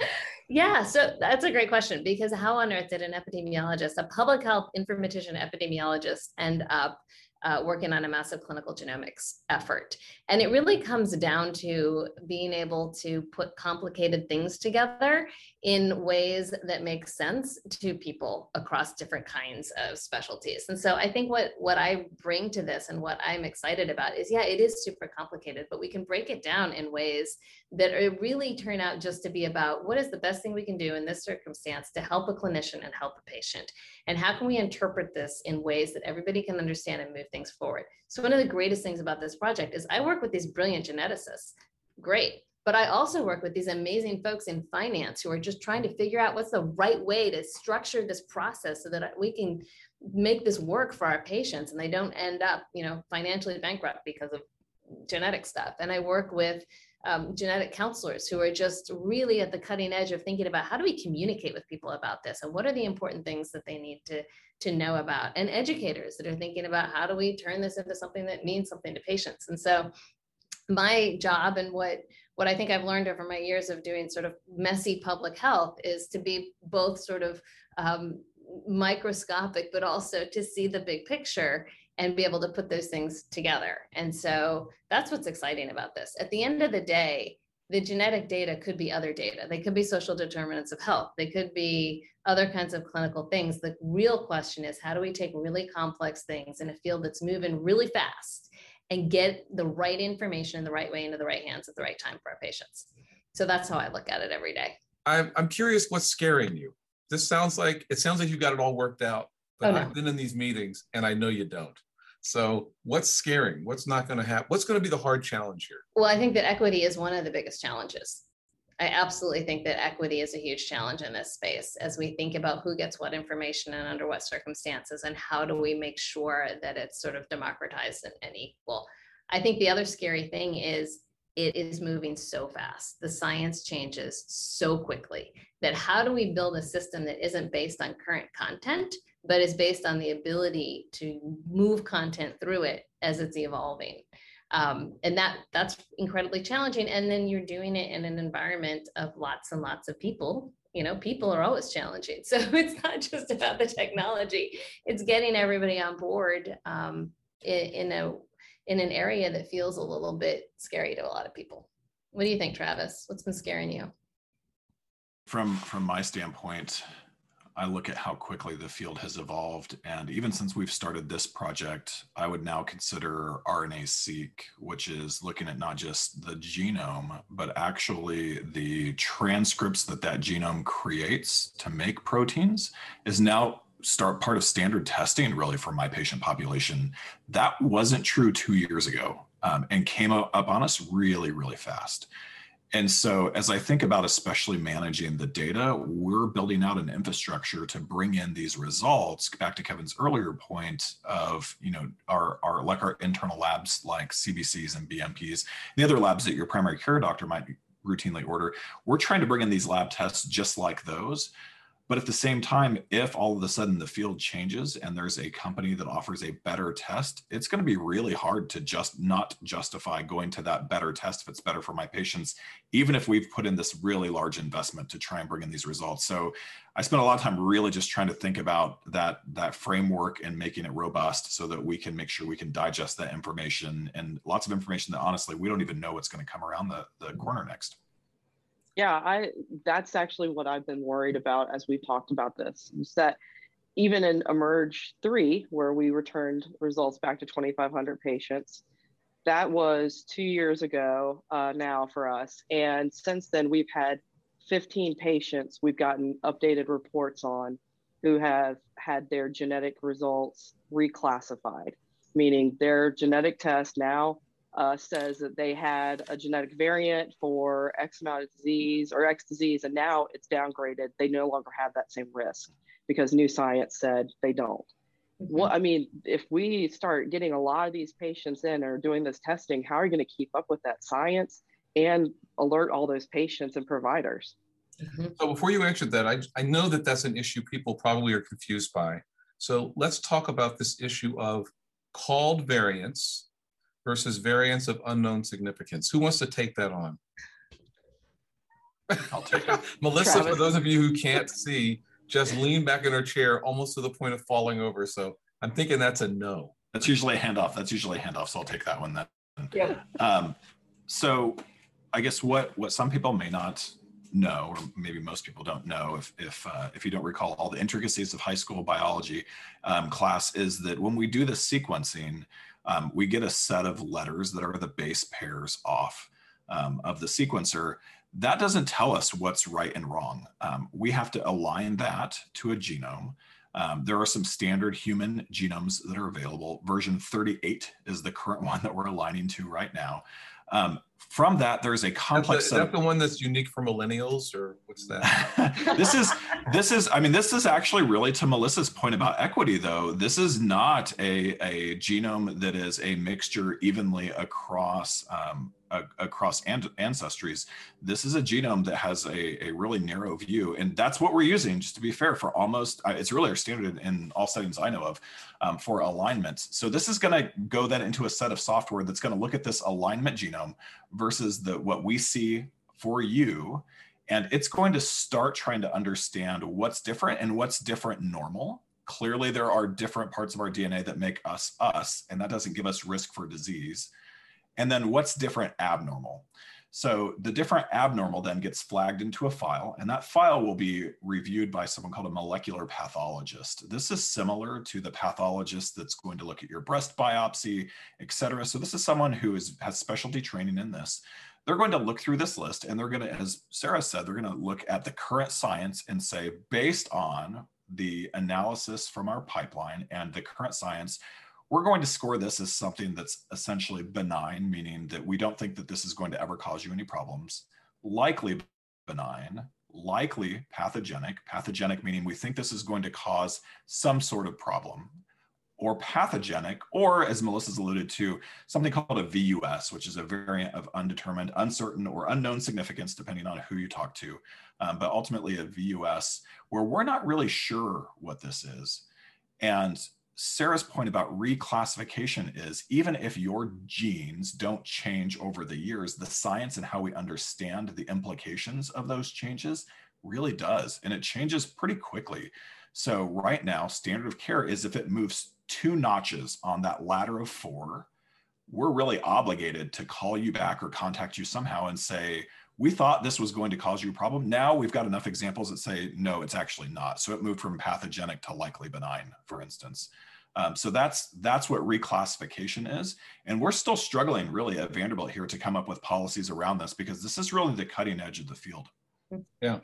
[LAUGHS] Yeah, so that's a great question because how on earth did an epidemiologist, a public health informatician epidemiologist, end up uh, working on a massive clinical genomics effort. And it really comes down to being able to put complicated things together in ways that make sense to people across different kinds of specialties. And so I think what what I bring to this and what I'm excited about is yeah, it is super complicated, but we can break it down in ways that really turn out just to be about what is the best thing we can do in this circumstance to help a clinician and help a patient? And how can we interpret this in ways that everybody can understand and move things forward? So one of the greatest things about this project is i work with these brilliant geneticists. Great. But I also work with these amazing folks in finance who are just trying to figure out what's the right way to structure this process so that we can make this work for our patients and they don't end up, you know, financially bankrupt because of genetic stuff. And I work with um, genetic counselors who are just really at the cutting edge of thinking about how do we communicate with people about this and what are the important things that they need to to know about. And educators that are thinking about how do we turn this into something that means something to patients. And so my job and what what I think I've learned over my years of doing sort of messy public health is to be both sort of um, microscopic, but also to see the big picture and be able to put those things together. And so that's what's exciting about this. At the end of the day, the genetic data could be other data. They could be social determinants of health. They could be other kinds of clinical things. The real question is how do we take really complex things in a field that's moving really fast and get the right information in the right way into the right hands at the right time for our patients. So that's how I look at it every day. I'm, I'm curious what's scaring you. This sounds like it sounds like you got it all worked out, but oh, no. I've been in these meetings and I know you don't. So what's scaring? What's not going to happen? What's going to be the hard challenge here? Well, I think that equity is one of the biggest challenges. I absolutely think that equity is a huge challenge in this space as we think about who gets what information and under what circumstances and how do we make sure that it's sort of democratized and, and equal. I think the other scary thing is it is moving so fast. The science changes so quickly that how do we build a system that isn't based on current content, but is based on the ability to move content through it as it's evolving? um, and that that's incredibly challenging. And then you're doing it in an environment of lots and lots of people. You know people are always challenging. [LAUGHS] So it's not just about the technology. It's getting everybody on board um, in, in a in an area that feels a little bit scary to a lot of people. What do you think travis? What's been scaring you? From from my standpoint I look at how quickly the field has evolved. And even since we've started this project, I would now consider RNA seq, which is looking at not just the genome, but actually the transcripts that that genome creates to make proteins, is now start part of standard testing really for my patient population. That wasn't true two years ago um, and came up on us really, really fast. And so, as I think about especially managing the data, we're building out an infrastructure to bring in these results. Back to Kevin's earlier point of, you know, our, our like our internal labs like CBCs and BMPs, the other labs that your primary care doctor might routinely order. We're trying to bring in these lab tests just like those but at the same time, if all of a sudden the field changes and there's a company that offers a better test, it's going to be really hard to just not justify going to that better test if it's better for my patients, even if we've put in this really large investment to try and bring in these results. So I spent a lot of time really just trying to think about that that framework and making it robust so that we can make sure we can digest that information and lots of information that honestly we don't even know what's going to come around the, the corner next yeah i that's actually what i've been worried about as we've talked about this is that even in eMERGE 3 where we returned results back to 2500 patients that was two years ago uh, now for us. And since then we've had 15 patients we've gotten updated reports on who have had their genetic results reclassified meaning their genetic test now uh, says that they had a genetic variant for X amount of disease or X disease, and now it's downgraded. They no longer have that same risk because new science said they don't. Mm-hmm. Well, I mean, if we start getting a lot of these patients in or doing this testing, how are you going to keep up with that science and alert all those patients and providers? Mm-hmm. So before you answer that, I, I know that that's an issue people probably are confused by. So let's talk about this issue of called variants versus variants of unknown significance. Who wants to take that on? [LAUGHS] I'll take it. Melissa, Travis. for those of you who can't see, just lean back in her chair almost to the point of falling over. So I'm thinking that's a no. That's usually a handoff. That's usually a handoff. So I'll take that one then. Yeah. Um, so I guess what what some people may not know, or maybe most people don't know, if if uh, if you don't recall all the intricacies of high school biology um, class, is that when we do the sequencing, um, we get a set of letters that are the base pairs off um, of the sequencer. That doesn't tell us what's right and wrong. Um, we have to align that to a genome. Um, there are some standard human genomes that are available. Version 38 is the current [LAUGHS] one that we're aligning to right now. Um, from that, there's a complex. Is that the one that's unique for millennials, or what's that? [LAUGHS] this is this is. I mean, this is actually really to Melissa's point about equity, though. This is not a a genome that is a mixture evenly across um, across and, ancestries. This is a genome that has a, a really narrow view, and that's what we're using. Just to be fair, for almost uh, it's really our standard in all settings I know of um, for alignments. So this is going to go then into a set of software that's going to look at this alignment genome versus the what we see for you, and it's going to start trying to understand what's different and what's different normal clearly there are different parts of our DNA that make us us, and that doesn't give us risk for disease. And then what's different abnormal? So the different abnormal then gets flagged into a file, and that file will be reviewed by someone called a molecular pathologist. This is similar to the pathologist that's going to look at your breast biopsy, et cetera. So this is someone who is, has specialty training in this. They're going to look through this list, and they're going to, as Sarah said, they're going to look at the current science and say, based on the analysis from our pipeline and the current science, we're going to score this as something that's essentially benign, meaning that we don't think that this is going to ever cause you any problems. Likely benign, likely pathogenic, pathogenic meaning we think this is going to cause some sort of problem, or pathogenic, or as Melissa's alluded to, something called a VUS, which is a variant of undetermined, uncertain, or unknown significance, depending on who you talk to, um, but ultimately a VUS, where we're not really sure what this is. And Sarah's point about reclassification is even if your genes don't change over the years, the science and how we understand the implications of those changes really does. And it changes pretty quickly. So, right now, standard of care is if it moves two notches on that ladder of four, we're really obligated to call you back or contact you somehow and say, we thought this was going to cause you a problem. Now we've got enough examples that say, no, it's actually not. So it moved from pathogenic to likely benign, for instance. Um, so that's that's what reclassification is, and we're still struggling really at Vanderbilt here to come up with policies around this because this is really the cutting edge of the field. Yeah.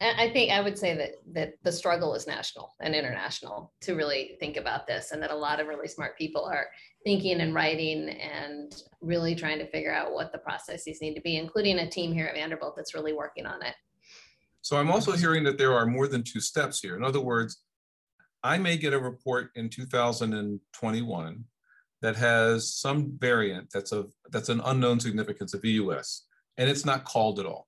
I think I would say that that the struggle is national and international to really think about this, and that a lot of really smart people are thinking and writing and really trying to figure out what the processes need to be, including a team here at Vanderbilt that's really working on it. So I'm also hearing that there are more than two steps here. In other words, I may get a report in 2021 that has some variant that's of that's an unknown significance of VUS, and it's not called at all.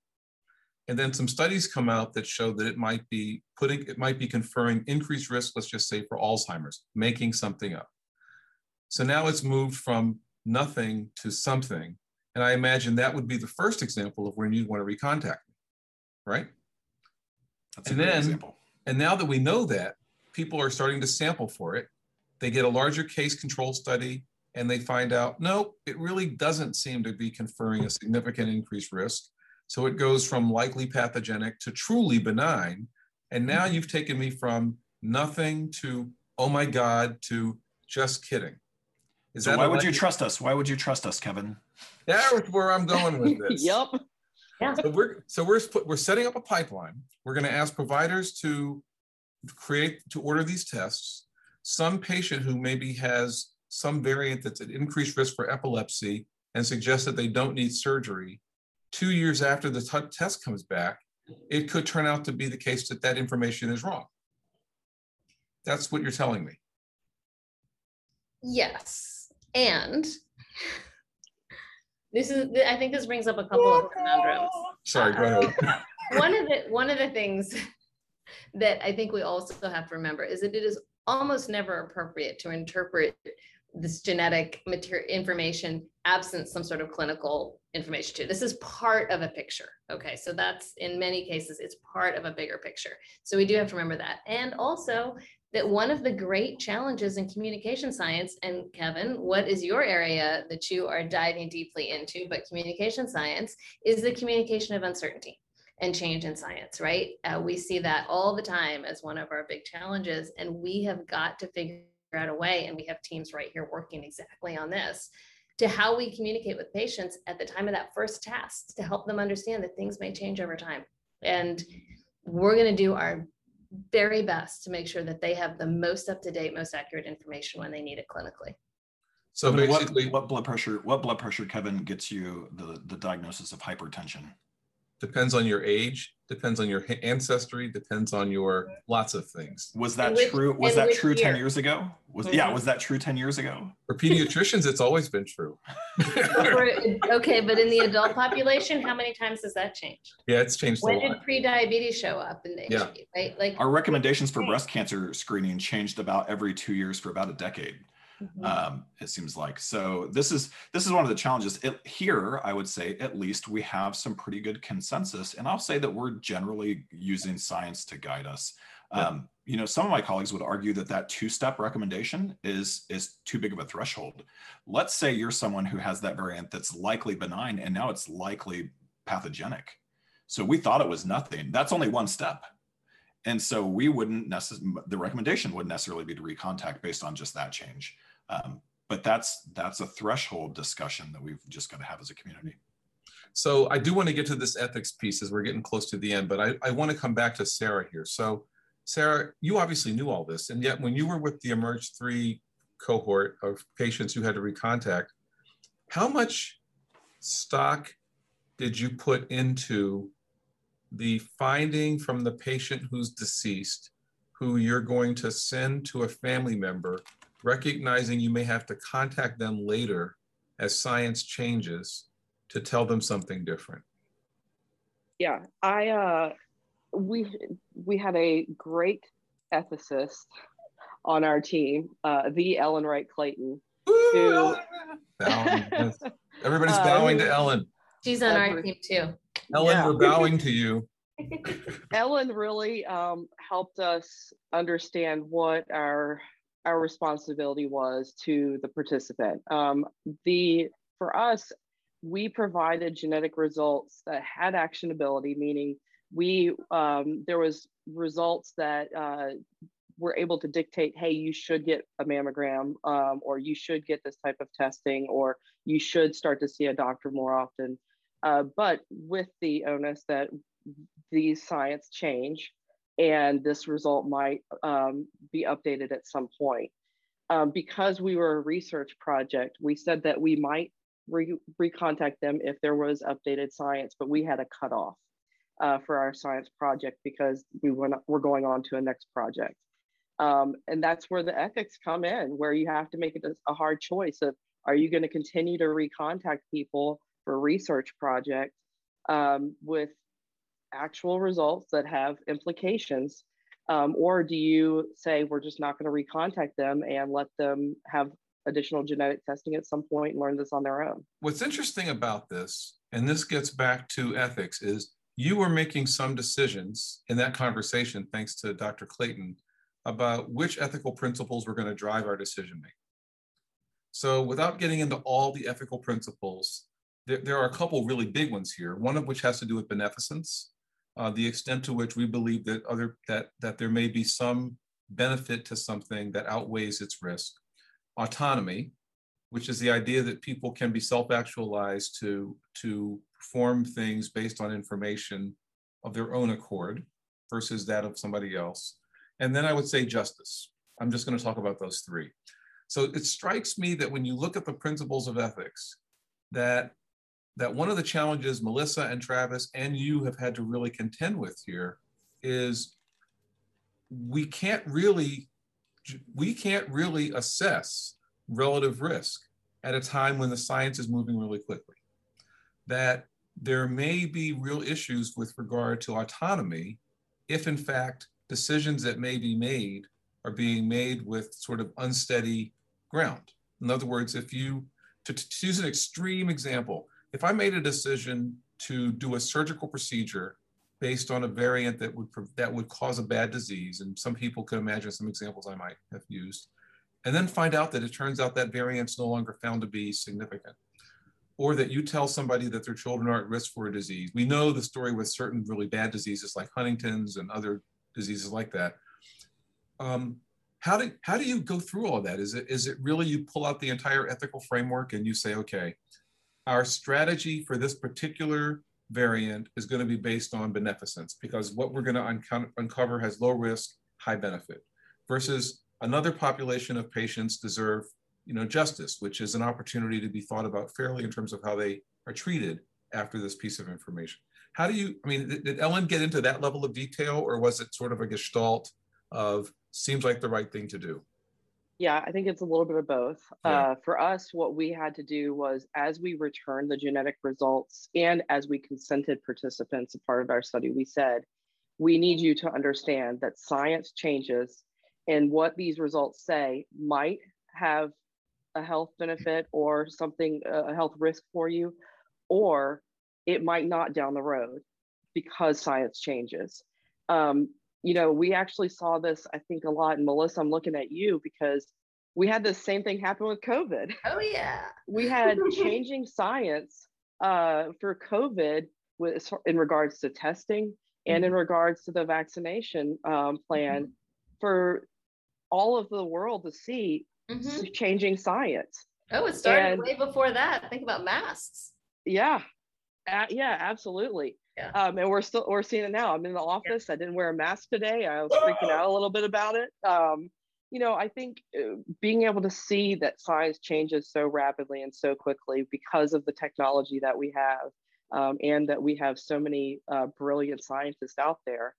And then some studies come out that show that it might be putting it might be conferring increased risk, let's just say for Alzheimer's, making something up. So now it's moved from nothing to something. And I imagine that would be the first example of when you'd want to recontact me, right? That's and a then, example. and now that we know that, people are starting to sample for it. They get a larger case control study and they find out, no, it really doesn't seem to be conferring a significant increased risk. So it goes from likely pathogenic to truly benign. And now mm-hmm. you've taken me from nothing to, oh my God, to just kidding. Is so why would you trust us? Why would you trust us, Kevin? That's where I'm going with [LAUGHS] this. yep. Yeah. So we're so we're we're setting up a pipeline. We're going to ask providers to create to order these tests. Some patient who maybe has some variant that's at increased risk for epilepsy and suggests that they don't need surgery. Two years after the t- test comes back, it could turn out to be the case that that information is wrong. That's what you're telling me. Yes. And this is I think this brings up a couple of conundrums. Sorry, go ahead. Um, one of the one of the things that I think we also have to remember is that it is almost never appropriate to interpret this genetic material information absent some sort of clinical information too. This is part of a picture. Okay, so that's in many cases, it's part of a bigger picture. So we do have to remember that. And also that one of the great challenges in communication science, and Kevin, what is your area that you are diving deeply into, but communication science is the communication of uncertainty and change in science, right? Uh, we see that all the time as one of our big challenges, and we have got to figure out a way, and we have teams right here working exactly on this, to how we communicate with patients at the time of that first test to help them understand that things may change over time. And we're going to do our very best to make sure that they have the most up-to-date, most accurate information when they need it clinically. So basically, what, what blood pressure? What blood pressure, Kevin, gets you the the diagnosis of hypertension? Depends on your age, depends on your ancestry, depends on your lots of things. Was that which, true? Was that true year? 10 years ago? Was mm-hmm. yeah, was that true 10 years ago? For pediatricians, it's always been true. [LAUGHS] okay, but in the adult population, how many times has that changed? Yeah, it's changed. When did pre-diabetes show up in the yeah. right? Like our recommendations for breast cancer screening changed about every two years for about a decade. Mm-hmm. Um, it seems like so. This is this is one of the challenges. It, here, I would say, at least we have some pretty good consensus, and I'll say that we're generally using science to guide us. Yeah. Um, you know, some of my colleagues would argue that that two-step recommendation is is too big of a threshold. Let's say you're someone who has that variant that's likely benign, and now it's likely pathogenic. So we thought it was nothing. That's only one step. And so we wouldn't necessarily, the recommendation wouldn't necessarily be to recontact based on just that change. Um, but that's that's a threshold discussion that we've just got to have as a community. So I do want to get to this ethics piece as we're getting close to the end, but I, I want to come back to Sarah here. So Sarah, you obviously knew all this, and yet when you were with the eMERGE 3 cohort of patients who had to recontact, how much stock did you put into the finding from the patient who's deceased, who you're going to send to a family member recognizing you may have to contact them later as science changes to tell them something different. Yeah i uh we we had a great ethicist on our team uh the ellen wright clayton Ooh, who, bowing, everybody's uh, bowing to ellen. She's on our team too. Ellen yeah. we're bowing to you. [LAUGHS] Ellen really um, helped us understand what our our responsibility was to the participant. Um, the for us, we provided genetic results that had actionability, meaning we um, there was results that uh, were able to dictate, hey, you should get a mammogram, um, or you should get this type of testing, or you should start to see a doctor more often. uh, but with the onus that these science change and this result might um, be updated at some point. Um, because we were a research project, we said that we might re- recontact them if there was updated science, but we had a cutoff uh, for our science project because we went, we're going on to a next project. Um, and that's where the ethics come in, where you have to make it a hard choice of are you going to continue to recontact people for research project um, with actual results that have implications? Um, or do you say we're just not going to recontact them and let them have additional genetic testing at some point and learn this on their own? What's interesting about this, and this gets back to ethics, is you were making some decisions in that conversation, thanks to Dr. Clayton, about which ethical principles were going to drive our decision making. So, without getting into all the ethical principles, there, there are a couple really big ones here. One of which has to do with beneficence, uh, the extent to which we believe that other that that there may be some benefit to something that outweighs its risk. Autonomy, which is the idea that people can be self-actualized to to perform things based on information of their own accord versus that of somebody else. And then I would say justice. I'm just going to talk about those three. So it strikes me that when you look at the principles of ethics, that that one of the challenges Melissa and Travis and you have had to really contend with here is we can't really we can't really assess relative risk at a time when the science is moving really quickly. That there may be real issues with regard to autonomy if in fact decisions that may be made are being made with sort of unsteady ground. In other words, if you, to, to use an extreme example, if I made a decision to do a surgical procedure based on a variant that would that would cause a bad disease, and some people could imagine some examples I might have used, and then find out that it turns out that variant's no longer found to be significant, or that you tell somebody that their children are at risk for a disease. We know the story with certain really bad diseases like Huntington's and other diseases like that. Um, how do how do you go through all that? Is it is it really you pull out the entire ethical framework and you say, okay, our strategy for this particular variant is going to be based on beneficence because what we're going to un- uncover has low risk, high benefit, versus another population of patients deserve you know justice, which is an opportunity to be thought about fairly in terms of how they are treated after this piece of information. How do you, I mean, did, did Ellen get into that level of detail or was it sort of a gestalt of seems like the right thing to do? Yeah, I think it's a little bit of both. Yeah. Uh, for us, what we had to do was as we returned the genetic results and as we consented participants a part of our study, we said, we need you to understand that science changes and what these results say might have a health benefit or something, a health risk for you, or it might not down the road because science changes. Um, you know, we actually saw this, I think, a lot. And Melissa, I'm looking at you because we had the same thing happen with COVID. Oh, yeah. We had [LAUGHS] changing science uh, for COVID with, in regards to testing and in mm-hmm. regards to the vaccination um, plan mm-hmm. for all of the world to see mm-hmm. changing science. Oh, it started and, way before that. Think about masks. Yeah, uh, yeah, absolutely. Yeah. Um, and we're still we're seeing it now. I'm in the office. Yeah. I didn't wear a mask today. I was freaking out a little bit about it. Um, you know, I think uh, being able to see that science changes so rapidly and so quickly because of the technology that we have, um, and that we have so many uh, brilliant scientists out there,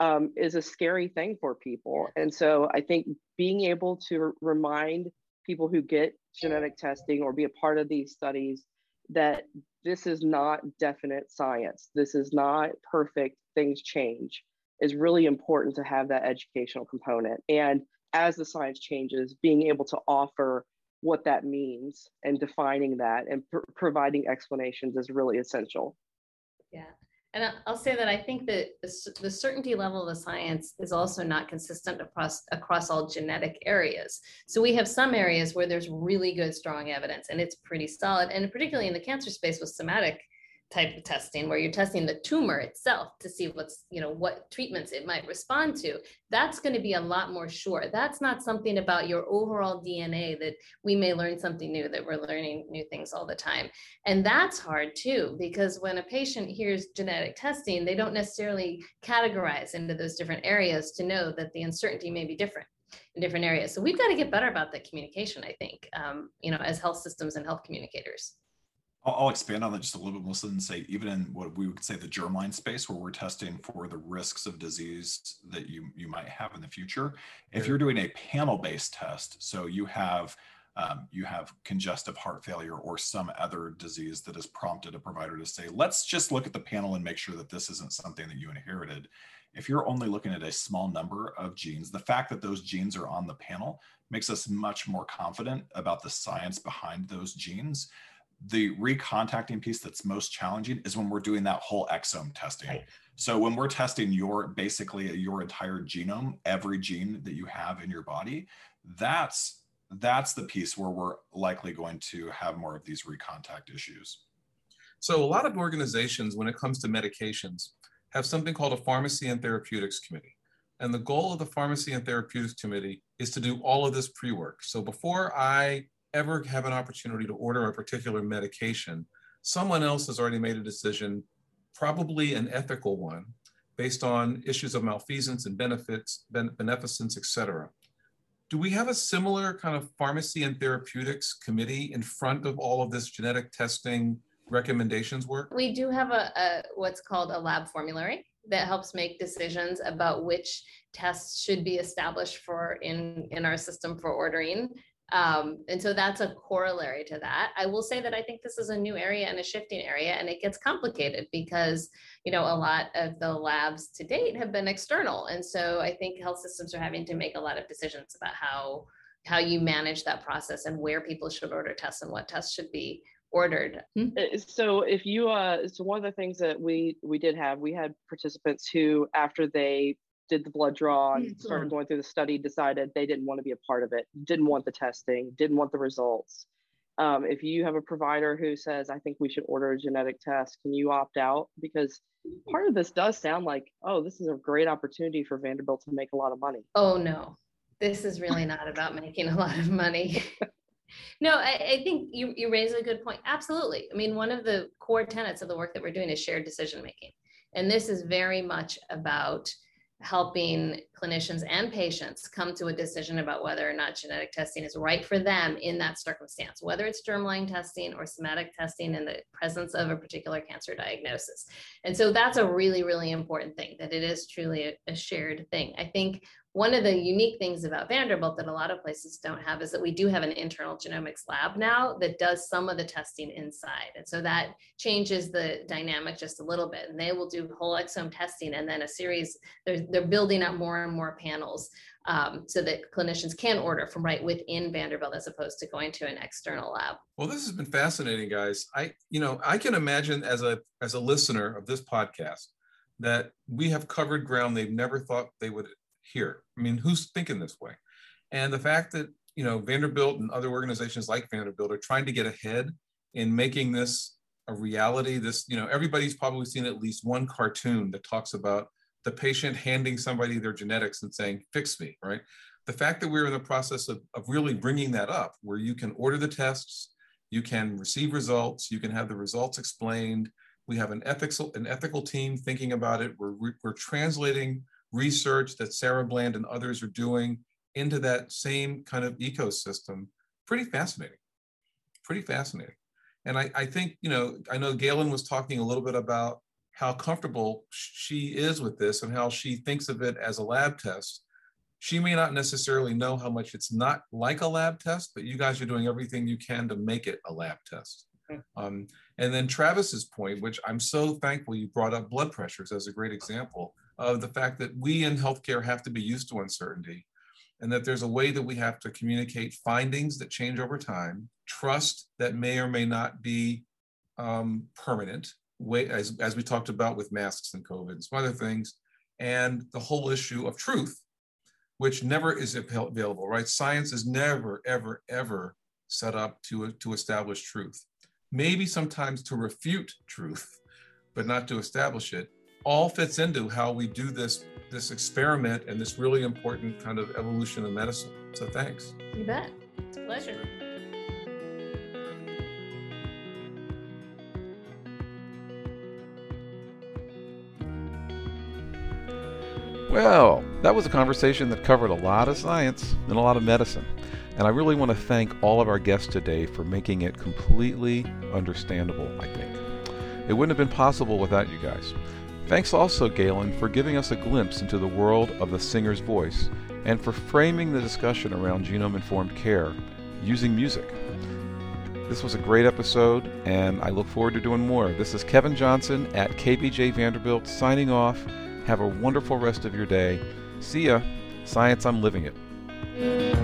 um, is a scary thing for people. And so I think being able to remind people who get genetic testing or be a part of these studies that this is not definite science. This is not perfect. Things change is really important to have that educational component. And as the science changes, being able to offer what that means and defining that and pr- providing explanations is really essential. Yeah. And I'll say that I think that the certainty level of the science is also not consistent across across all genetic areas. So we have some areas where there's really good, strong evidence, and it's pretty solid. And particularly in the cancer space with somatic type of testing where you're testing the tumor itself to see what's you know what treatments it might respond to that's going to be a lot more sure. That's not something about your overall dna that we may learn something new that we're learning new things all the time. And that's hard too because when a patient hears genetic testing they don't necessarily categorize into those different areas to know that the uncertainty may be different in different areas. So we've got to get better about that communication i think um, you know as health systems and health communicators I'll, expand on that just a little bit, Melissa, and say even in what we would say the germline space, where we're testing for the risks of disease that you you might have in the future. If you're doing a panel-based test, so you have um, you have congestive heart failure or some other disease that has prompted a provider to say, let's just look at the panel and make sure that this isn't something that you inherited. If you're only looking at a small number of genes, the fact that those genes are on the panel makes us much more confident about the science behind those genes the recontacting piece that's most challenging is when we're doing that whole exome testing. Right. So when we're testing your basically your entire genome, every gene that you have in your body, that's that's the piece where we're likely going to have more of these recontact issues. So a lot of organizations when it comes to medications have something called a pharmacy and therapeutics committee. And the goal of the pharmacy and therapeutics committee is to do all of this pre-work. So before I ever have an opportunity to order a particular medication, someone else has already made a decision, probably an ethical one, based on issues of malfeasance and benefits, beneficence, et cetera. Do we have a similar kind of pharmacy and therapeutics committee in front of all of this genetic testing recommendations work? We do have a, a what's called a lab formulary that helps make decisions about which tests should be established for in in our system for ordering um, and so that's a corollary to that. I will say that I think this is a new area and a shifting area, and it gets complicated because you know a lot of the labs to date have been external, and so I think health systems are having to make a lot of decisions about how how you manage that process and where people should order tests and what tests should be ordered. Hmm? Uh, so if you uh so one of the things that we we did have we had participants who after they did the blood draw and mm-hmm. started going through the study decided they didn't want to be a part of it didn't want the testing didn't want the results. Um, if you have a provider who says i think we should order a genetic test can you opt out? Because part of this does sound like oh this is a great opportunity for vanderbilt to make a lot of money. Oh no. This is really not about making a lot of money. [LAUGHS] No I, I think you, you raise a good point. Absolutely. I mean one of the core tenets of the work that we're doing is shared decision making and this is very much about helping clinicians and patients come to a decision about whether or not genetic testing is right for them in that circumstance, whether it's germline testing or somatic testing in the presence of a particular cancer diagnosis. And so that's a really, really important thing that it is truly a, a shared thing. I think one of the unique things about Vanderbilt that a lot of places don't have is that we do have an internal genomics lab now that does some of the testing inside. And so that changes the dynamic just a little bit. And they will do whole exome testing and then a series, they're, they're building up more and more panels um, so that clinicians can order from right within Vanderbilt as opposed to going to an external lab. Well, this has been fascinating, guys. I, you know, I can imagine as a as a listener of this podcast that we have covered ground they've never thought they would here. I mean, who's thinking this way? And the fact that, you know, Vanderbilt and other organizations like Vanderbilt are trying to get ahead in making this a reality. This, you know, everybody's probably seen at least one cartoon that talks about the patient handing somebody their genetics and saying, fix me, right? The fact that we're in the process of, of really bringing that up, where you can order the tests, you can receive results, you can have the results explained. We have an ethical, an ethical team thinking about it. We're, we're translating research that Sarah Bland and others are doing into that same kind of ecosystem. Pretty fascinating. Pretty fascinating. And I, I think, you know, I know Gaelyn was talking a little bit about how comfortable she is with this and how she thinks of it as a lab test. She may not necessarily know how much it's not like a lab test, but you guys are doing everything you can to make it a lab test. Hmm. Um, and then Travis's point, which I'm so thankful you brought up blood pressures as a great example of the fact that we in healthcare have to be used to uncertainty and that there's a way that we have to communicate findings that change over time, trust that may or may not be um, permanent, way, as, as we talked about with masks and COVID and some other things, and the whole issue of truth, which never is available, right? Science is never, ever, ever set up to, to establish truth. maybe sometimes to refute truth, but not to establish it, all fits into how we do this this experiment and this really important kind of evolution of medicine. So thanks. You bet. It's a pleasure. Well, that was a conversation that covered a lot of science and a lot of medicine. And I really want to thank all of our guests today for making it completely understandable, I think. It wouldn't have been possible without you guys. Thanks also, Gaelyn, for giving us a glimpse into the world of the singer's voice and for framing the discussion around genome informed care using music. This was a great episode, and I look forward to doing more. This is Kevin Johnson at KBJ Vanderbilt signing off. Have a wonderful rest of your day. See ya. Science, I'm living it.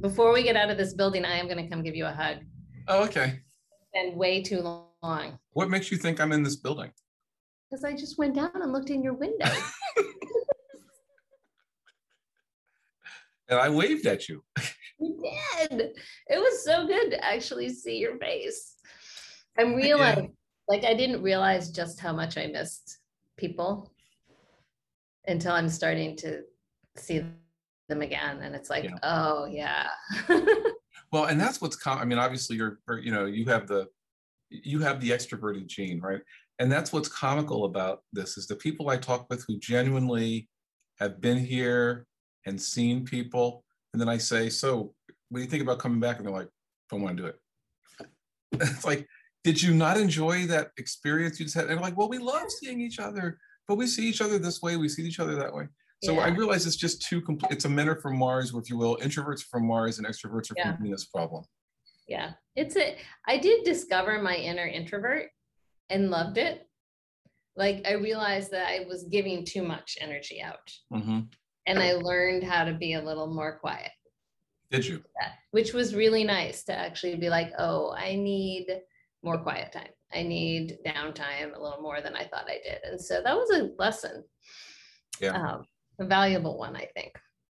Before we get out of this building, I am going to come give you a hug. Oh, okay. And way too long. What makes you think I'm in this building? Because I just went down and looked in your window. [LAUGHS] and I waved at you. you did. It was so good to actually see your face. I'm realizing, yeah. like, I didn't realize just how much I missed people until I'm starting to see them again. And it's like, yeah. oh, yeah. [LAUGHS] well, and that's what's common. I mean, obviously, you're, you know, you have the, you have the extroverted gene, right? And that's what's comical about this is the people I talk with who genuinely have been here and seen people. And then I say, so what do you think about coming back? And they're like, don't want to do it. [LAUGHS] it's like, did you not enjoy that experience you just had? And they're like, well, we love seeing each other, but we see each other this way, we see each other that way. So yeah. I realize it's just too complete. It's a men are from Mars, if you will. Introverts from Mars and extroverts are yeah. from Venus problem. Yeah. It's a I did discover my inner introvert and loved it. Like I realized that I was giving too much energy out. Mm-hmm. And I learned how to be a little more quiet. Did you? Which was really nice to actually be like, oh, I need more quiet time. I need downtime a little more than I thought I did. And so that was a lesson. Yeah. Um, a valuable one, I think.